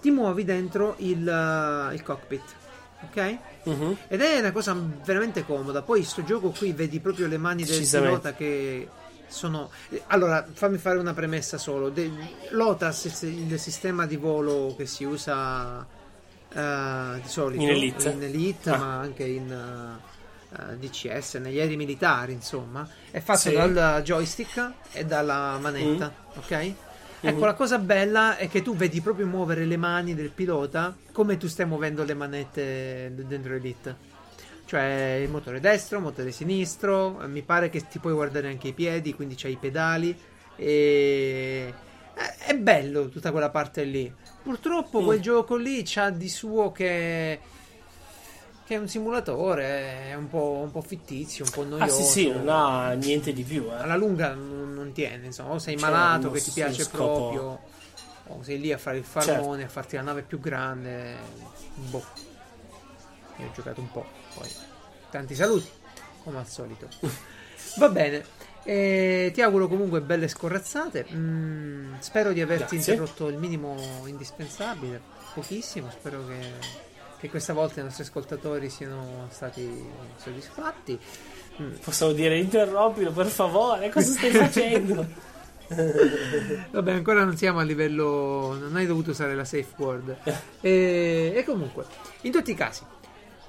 ti muovi dentro il, eh, il cockpit. Ok? Mhm. Ed è una cosa veramente comoda. Poi sto gioco qui vedi proprio le mani del pilota che sono. Allora, fammi fare una premessa solo. De- L'OTAS, il sistema di volo che si usa eh, di solito In Elite? in Elite, Ah. ma anche in eh, eh, DCS, negli aerei militari, insomma, è fatto Sì. dal joystick e dalla manetta, Mm. ok? Ecco, la cosa bella è che tu vedi proprio muovere le mani del pilota come tu stai muovendo le manette dentro Elite. Cioè il motore destro, il motore sinistro, eh, mi pare che ti puoi guardare anche i piedi, quindi c'hai i pedali e è- è bello tutta quella parte lì. Purtroppo Mm. quel gioco lì c'ha di suo che che è un simulatore, è un po', un po' fittizio, un po' noioso. Ah, sì, sì, non ha niente di più. Eh. Alla lunga non, non tiene, insomma, o sei Cioè, malato che ti piace scopo- proprio, o sei lì a fare il farmone, a farti la nave più grande. Boh. Io ho giocato un po', poi. Tanti saluti, come al solito. Va bene. eh, ti auguro comunque belle scorrazzate. Mm, spero di averti Grazie. interrotto il minimo indispensabile. Pochissimo. Spero che, che questa volta i nostri ascoltatori siano stati soddisfatti. Mm, Possiamo dire interrompilo per favore, cosa stai facendo? Vabbè, ancora non siamo a livello. Non hai dovuto usare la safe word. E, e comunque, in tutti i casi,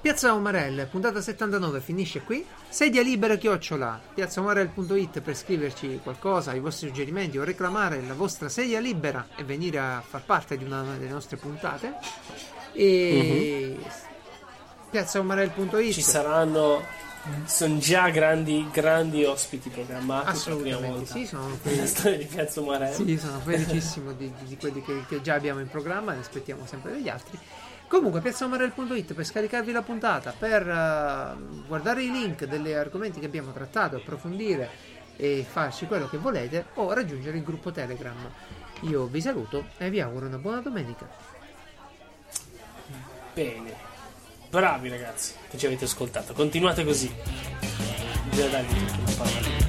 Piazza Omarel, puntata 79, finisce qui. Sedia libera chiocciola, piazzaomarel.it per scriverci qualcosa, i vostri suggerimenti o reclamare la vostra sedia libera e venire a far parte di una delle nostre puntate. E piazzaomarel.it Ci saranno. Sono già grandi, grandi ospiti programmati Assolutamente sì, sono. Sì, sono felicissimo di, di- quelli che, che già abbiamo in programma e aspettiamo sempre degli altri. Comunque, piazzaomarel.it per scaricarvi la puntata, per eh, guardare i link degli argomenti che abbiamo trattato, approfondire e farci quello che volete o raggiungere il gruppo Telegram. Io vi saluto e vi auguro una buona domenica. Bene. Bravi ragazzi che ci avete ascoltato. Continuate così. Bisogna dargli tutto una parola.